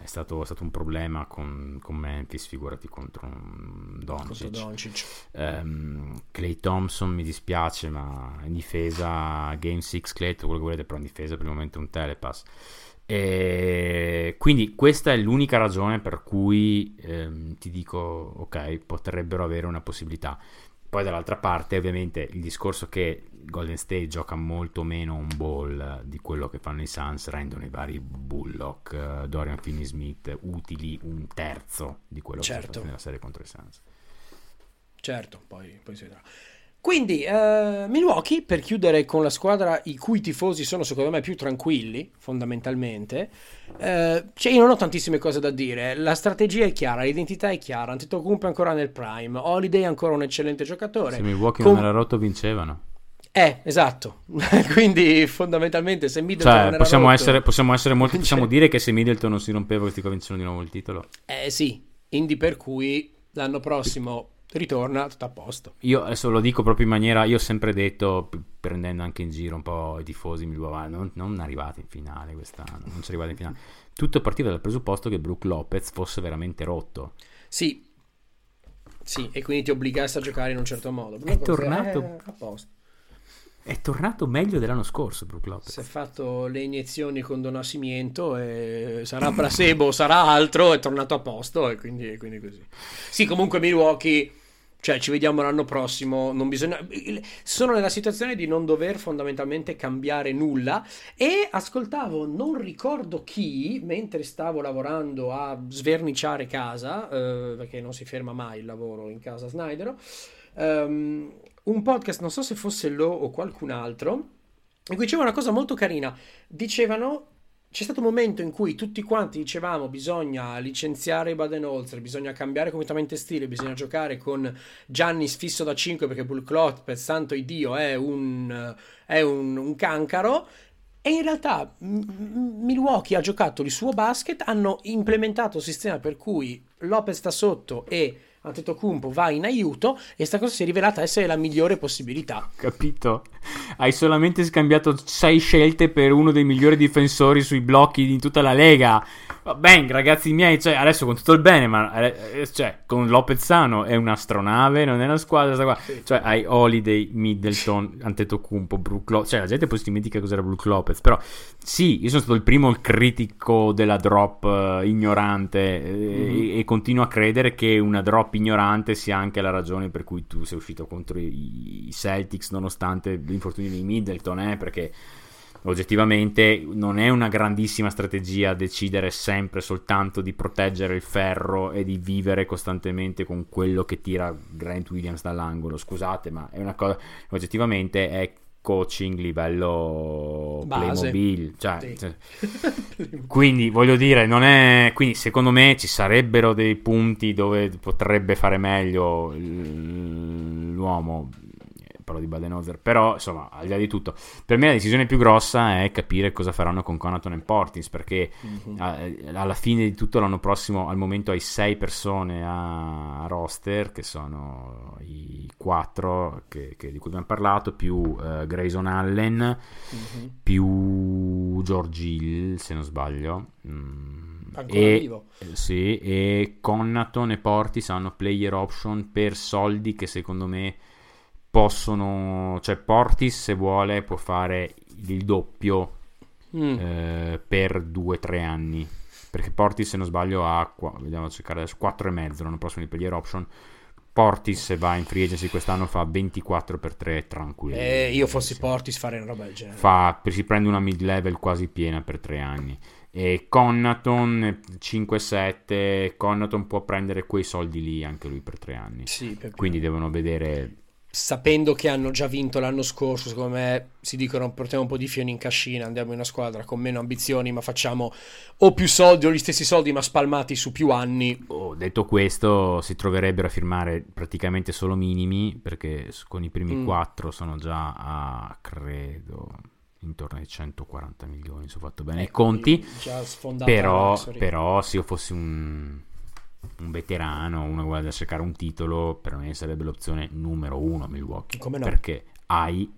è stato, è stato un problema con, con Memphis, figurati contro un contro Doncic. Doncic. Ehm, Clay Thompson mi dispiace, ma in difesa Game 6 Clay, tutto quello che volete, però in difesa per il momento è un telepass. E quindi questa è l'unica ragione per cui ehm, ti dico, ok, potrebbero avere una possibilità. Poi dall'altra parte, ovviamente, il discorso che Golden State gioca molto meno un ball di quello che fanno i Suns rendono i vari Bullock, eh, Dorian Finney-Smith utili un terzo di quello che Certo. sono stati nella serie contro i Suns. Certo, poi, poi si vedrà. Quindi, eh, Milwaukee, per chiudere con la squadra i cui tifosi sono secondo me più tranquilli, fondamentalmente, eh, cioè io non ho tantissime cose da dire. La strategia è chiara, l'identità è chiara. Antetokounmpo è ancora nel prime, Holiday è ancora un eccellente giocatore. Se Milwaukee Com- non era rotto, vincevano. Eh, esatto. Quindi, fondamentalmente, se Middleton non Cioè, era possiamo rotto- essere, possiamo essere molto. Possiamo dire che se Middleton non si rompeva, questi qua vincono di nuovo il titolo. Eh sì, Indy per cui l'anno prossimo ritorna tutto a posto. Io adesso lo dico proprio in maniera, io ho sempre detto, prendendo anche in giro un po' i tifosi, mi dico, "Ah, non, non arrivate in finale quest'anno, non ci arrivate in finale. Tutto partiva dal presupposto che Brook Lopez fosse veramente rotto. Sì. Sì, e quindi ti obbligasse a giocare in un certo modo. È tornato- Eh, a posto. È tornato meglio dell'anno scorso Brook Si è Lopez. fatto le iniezioni con Don Nascimento e sarà placebo, sarà altro, è tornato a posto e quindi, quindi così. Sì, comunque Milwaukee, cioè ci vediamo l'anno prossimo, non bisogna... Sono nella situazione di non dover fondamentalmente cambiare nulla e ascoltavo, non ricordo chi, mentre stavo lavorando a sverniciare casa, eh, perché non si ferma mai il lavoro in casa Snydero, ehm, un podcast, non so se fosse Lo o qualcun altro, in cui diceva una cosa molto carina. Dicevano, c'è stato un momento in cui tutti quanti dicevamo bisogna licenziare Baden-Holzer, bisogna cambiare completamente stile, bisogna giocare con Giannis fisso da 5 perché Bull Lopez, santo Dio, è un, è un, un cancaro. E in realtà Milwaukee ha giocato il suo basket, hanno implementato un sistema per cui Lopez sta sotto e Antetokounmpo va in aiuto e questa cosa si è rivelata essere la migliore possibilità. Capito? Hai solamente scambiato 6 scelte per uno dei migliori difensori sui blocchi di tutta la Lega. Va bene, ragazzi miei, cioè, adesso con tutto il bene, ma eh, cioè, con Lopez sano è un'astronave, non è una squadra, sta qua. Cioè, hai Holiday, Middleton, Antetokounmpo, Brook Lopez. Cioè, la gente poi si dimentica cos'era Brook Lopez, però sì, io sono stato il primo critico della drop eh, ignorante eh, e, e continuo a credere che una drop ignorante sia anche la ragione per cui tu sei uscito contro i, i Celtics nonostante l'infortunio di Middleton, eh, perché oggettivamente non è una grandissima strategia decidere sempre soltanto di proteggere il ferro e di vivere costantemente con quello che tira Grant Williams dall'angolo. Scusate, ma è una cosa oggettivamente è coaching livello Base. Playmobil, cioè, Sì. cioè, quindi voglio dire, non è. Quindi secondo me ci sarebbero dei punti dove potrebbe fare meglio l'uomo. Parlo di Baden-Holzer, però insomma, al di là di tutto, per me la decisione più grossa è capire cosa faranno con Conaton e Portins. Perché eh, alla fine di tutto l'anno prossimo, al momento, hai sei persone a roster che sono i quattro che- che- di cui abbiamo parlato, più eh, Grayson Allen Mhm. più George Hill, se non sbaglio. Mm, Ancora e, vivo. eh, Sì, e Connaton e Portis hanno player option per soldi che secondo me possono... Cioè Portis se vuole può fare il doppio Mm. eh, per 2-3 anni. Perché Portis se non sbaglio ha... qua- Vediamo a cercare adesso. 4,5 l'anno prossimo di player option. Portis se va in free agency quest'anno fa 24 per 3 tranquillo. Eh, io fossi Portis farei una roba del genere. fa, si prende una mid level quasi piena per tre anni. E Connaton 5-7, Connaton può prendere quei soldi lì anche lui per tre anni. Sì, perché- Quindi devono vedere. Sapendo che hanno già vinto l'anno scorso, secondo me si dicono portiamo un po' di fioni in cascina, andiamo in una squadra con meno ambizioni, ma facciamo o più soldi o gli stessi soldi, ma spalmati su più anni. Oh, detto questo, si troverebbero a firmare praticamente solo minimi perché con i primi Mm. quattro sono già a credo intorno ai 140 milioni. Se ho fatto bene i Ecco, conti. Però, però se io fossi un, un veterano, uno che vuole cercare un titolo, per me sarebbe l'opzione numero uno a Milwaukee. Come no? Perché hai,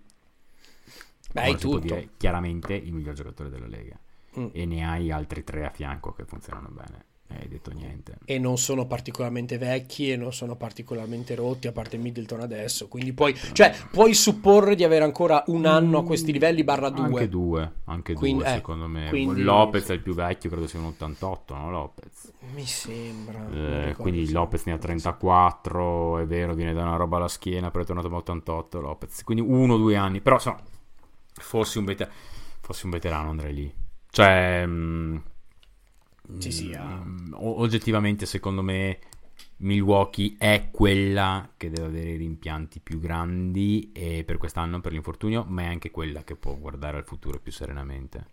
Beh, hai tutto. dire, chiaramente il miglior giocatore della Lega. Mm. E ne hai altri tre a fianco che funzionano bene. E hai detto niente. E non sono particolarmente vecchi e non sono particolarmente rotti, a parte Middleton adesso. Quindi puoi, cioè, puoi supporre di avere ancora un anno a questi livelli barra due. Anche due, anche Quindi- due eh, secondo me. quindi- Lopez è il più vecchio, credo sia un 88, no Lopez? Mi sembra. Eh, quindi Lopez ne ha 34, è vero, viene da una roba alla schiena, però è tornato a 88 Lopez. Quindi uno o due anni, però insomma, fossi un, veter- fossi un veterano andrei lì. Cioè, mm, Sì, sì, ha- mm, oggettivamente secondo me Milwaukee è quella che deve avere i rimpianti più grandi e per quest'anno per l'infortunio, ma è anche quella che può guardare al futuro più serenamente.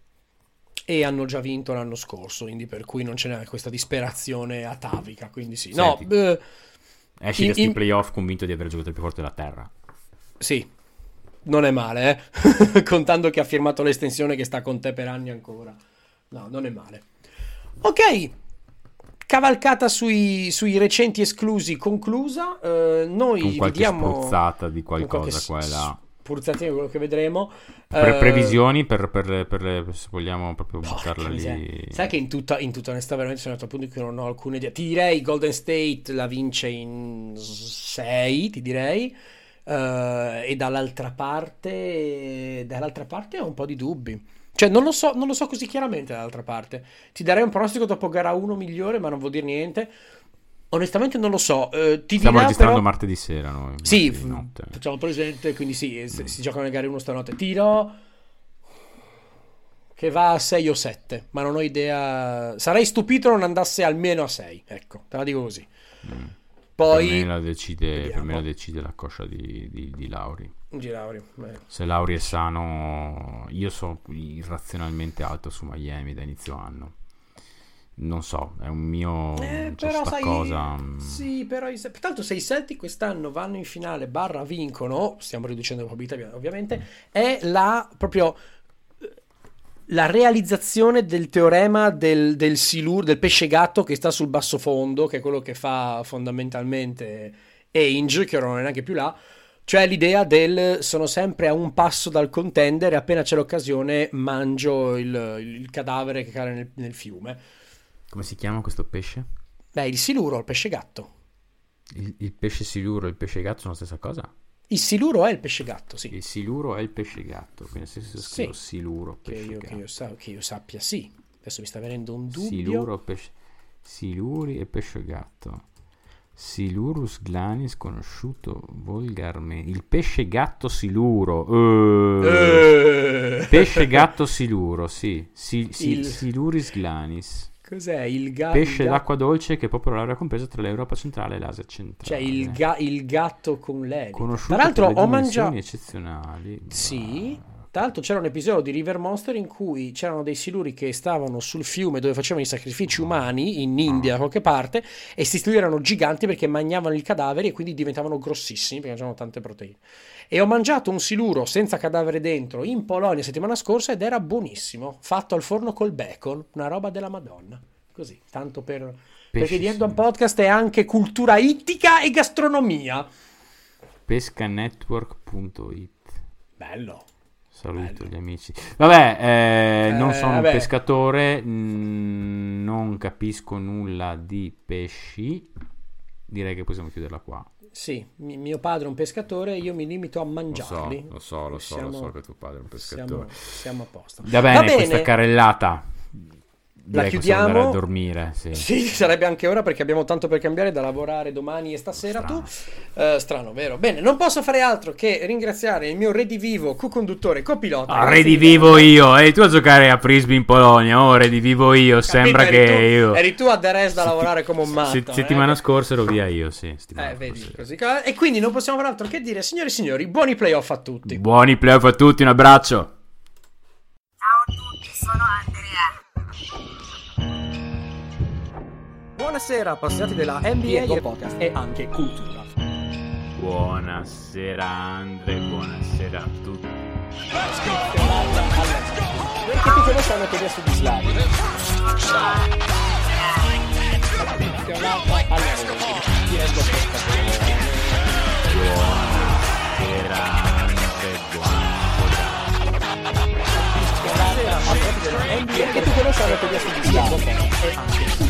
E hanno già vinto l'anno scorso, quindi per cui non ce n'è questa disperazione atavica. Quindi sì. No, Senti. eh, Esci In- da sti in- playoff convinto di aver giocato il più forte della terra. sì. Non è male, eh? Contando che ha firmato l'estensione che sta con te per anni ancora. No, non è male. Ok. cavalcata sui, sui recenti esclusi conclusa. Eh, noi Con qualche vediamo spruzzata di qualcosa qua e là. spruzzatino, quello che vedremo. Pre- Eh, previsioni per, per- per- se vogliamo proprio porca buttarla miseria. lì. Sai che in tutta, in tutta onestà veramente sono arrivato al punto cui non ho alcuna idea. Ti direi Golden State la vince in 6, ti direi. Eh, e dall'altra parte, dall'altra parte ho un po' di dubbi. Cioè, non lo so, non lo so così chiaramente dall'altra parte. Ti darei un pronostico dopo gara 1 migliore, ma non vuol dire niente. Onestamente non lo so. Eh, ti Stiamo registrando però- martedì sera noi. Sì, f- facciamo presente, quindi sì, si, si giocano le gare 1 stanotte. Tiro che va a 6 o 7, ma non ho idea. Sarei stupito non andasse almeno a 6, ecco, te la dico così. Mm. Poi per, me la decide, per me la decide la coscia di, di, di Lauri. Girauri, beh. Se Lauri è sano, io sono irrazionalmente alto su Miami da inizio anno. Non so, è un mio. Eh, però sai, cosa. mm, sì, però i- tanto se i Celtic quest'anno vanno in finale barra vincono, stiamo riducendo la probabilità ovviamente, è la proprio la realizzazione del teorema del, del silur, del pesce gatto che sta sul basso fondo, che è quello che fa fondamentalmente Ainge, che ora non è neanche più là, cioè l'idea del sono sempre a un passo dal contendere, appena c'è l'occasione mangio il, il cadavere che cade nel, nel fiume. Come si chiama questo pesce? Beh, il siluro, il pesce gatto. Il, il pesce siluro e il pesce gatto sono la stessa cosa? Il siluro è il pesce gatto, sì. Il siluro è il pesce gatto. Quindi se si scrive siluro, Che pesce io, che, gatto. io sa- che io sappia, sì. Adesso mi sta venendo un dubbio. Siluro, pesce... Siluri e pesce gatto. Silurus glanis conosciuto volgarmente. Il pesce gatto siluro. Eh. Eh. Pesce gatto siluro, sì. Si- si- Il- Siluris glanis. Cos'è il, ga- Pesce ga- d'acqua dolce che popera l'area compresa tra l'Europa centrale e l'Asia centrale. Cioè il, ga- il gatto con l'elite. Conosciuto Tra l'altro ho mangiato... eccezionali. Sì. Tra l'altro c'era un episodio di River Monster in cui c'erano dei siluri che stavano sul fiume dove facevano i sacrifici umani in India da qualche parte e si siluri erano giganti perché mangiavano i cadaveri e quindi diventavano grossissimi perché avevano tante proteine. E ho mangiato un siluro senza cadavere dentro in Polonia settimana scorsa ed era buonissimo, fatto al forno col bacon, una roba della Madonna. Così, tanto per... perché di siluro. Podcast è anche cultura ittica e gastronomia. Pescanetwork.it Bello. Saluto Bello. gli amici. Vabbè, eh, non Eh, sono vabbè. un pescatore, mm, non capisco nulla di pesci. Direi che possiamo chiuderla qua. Sì, mi- mio padre è un pescatore, io mi limito a mangiarli. lo so, lo so, lo Siamo- so che tuo padre è un Siamo, pescatore. siamo a posto. Va bene, questa carrellata. La Direi che chiudiamo. andare a dormire, sì. Sì, sarebbe anche ora perché abbiamo tanto per cambiare da lavorare domani e stasera Strano. tu. Eh, strano, vero? Bene, non posso fare altro che ringraziare il mio redivivo, co-conduttore, copilota. Ah, redivivo io, e tu a giocare a frisbee in Polonia, oh, redivivo io, sembra Capito? che eri tu, io... Eri tu a Deres da lavorare come un matto. Se- eh? settimana scorsa ero via io, sì. Eh, vedi, così. E quindi non possiamo fare altro che dire, signori e signori, buoni playoff a tutti. Buoni playoff a tutti, un abbraccio. Buonasera, appassionati della NBA e, Podcast. e anche cultura. Buonasera Andre, buonasera a tutti. Perché tutti voi sanno che adesso di Slavi. Campionata all'euro. Diego Podcast. Buonasera Andre, buonasera. Perché tutti sanno che adesso di Slavi. E anche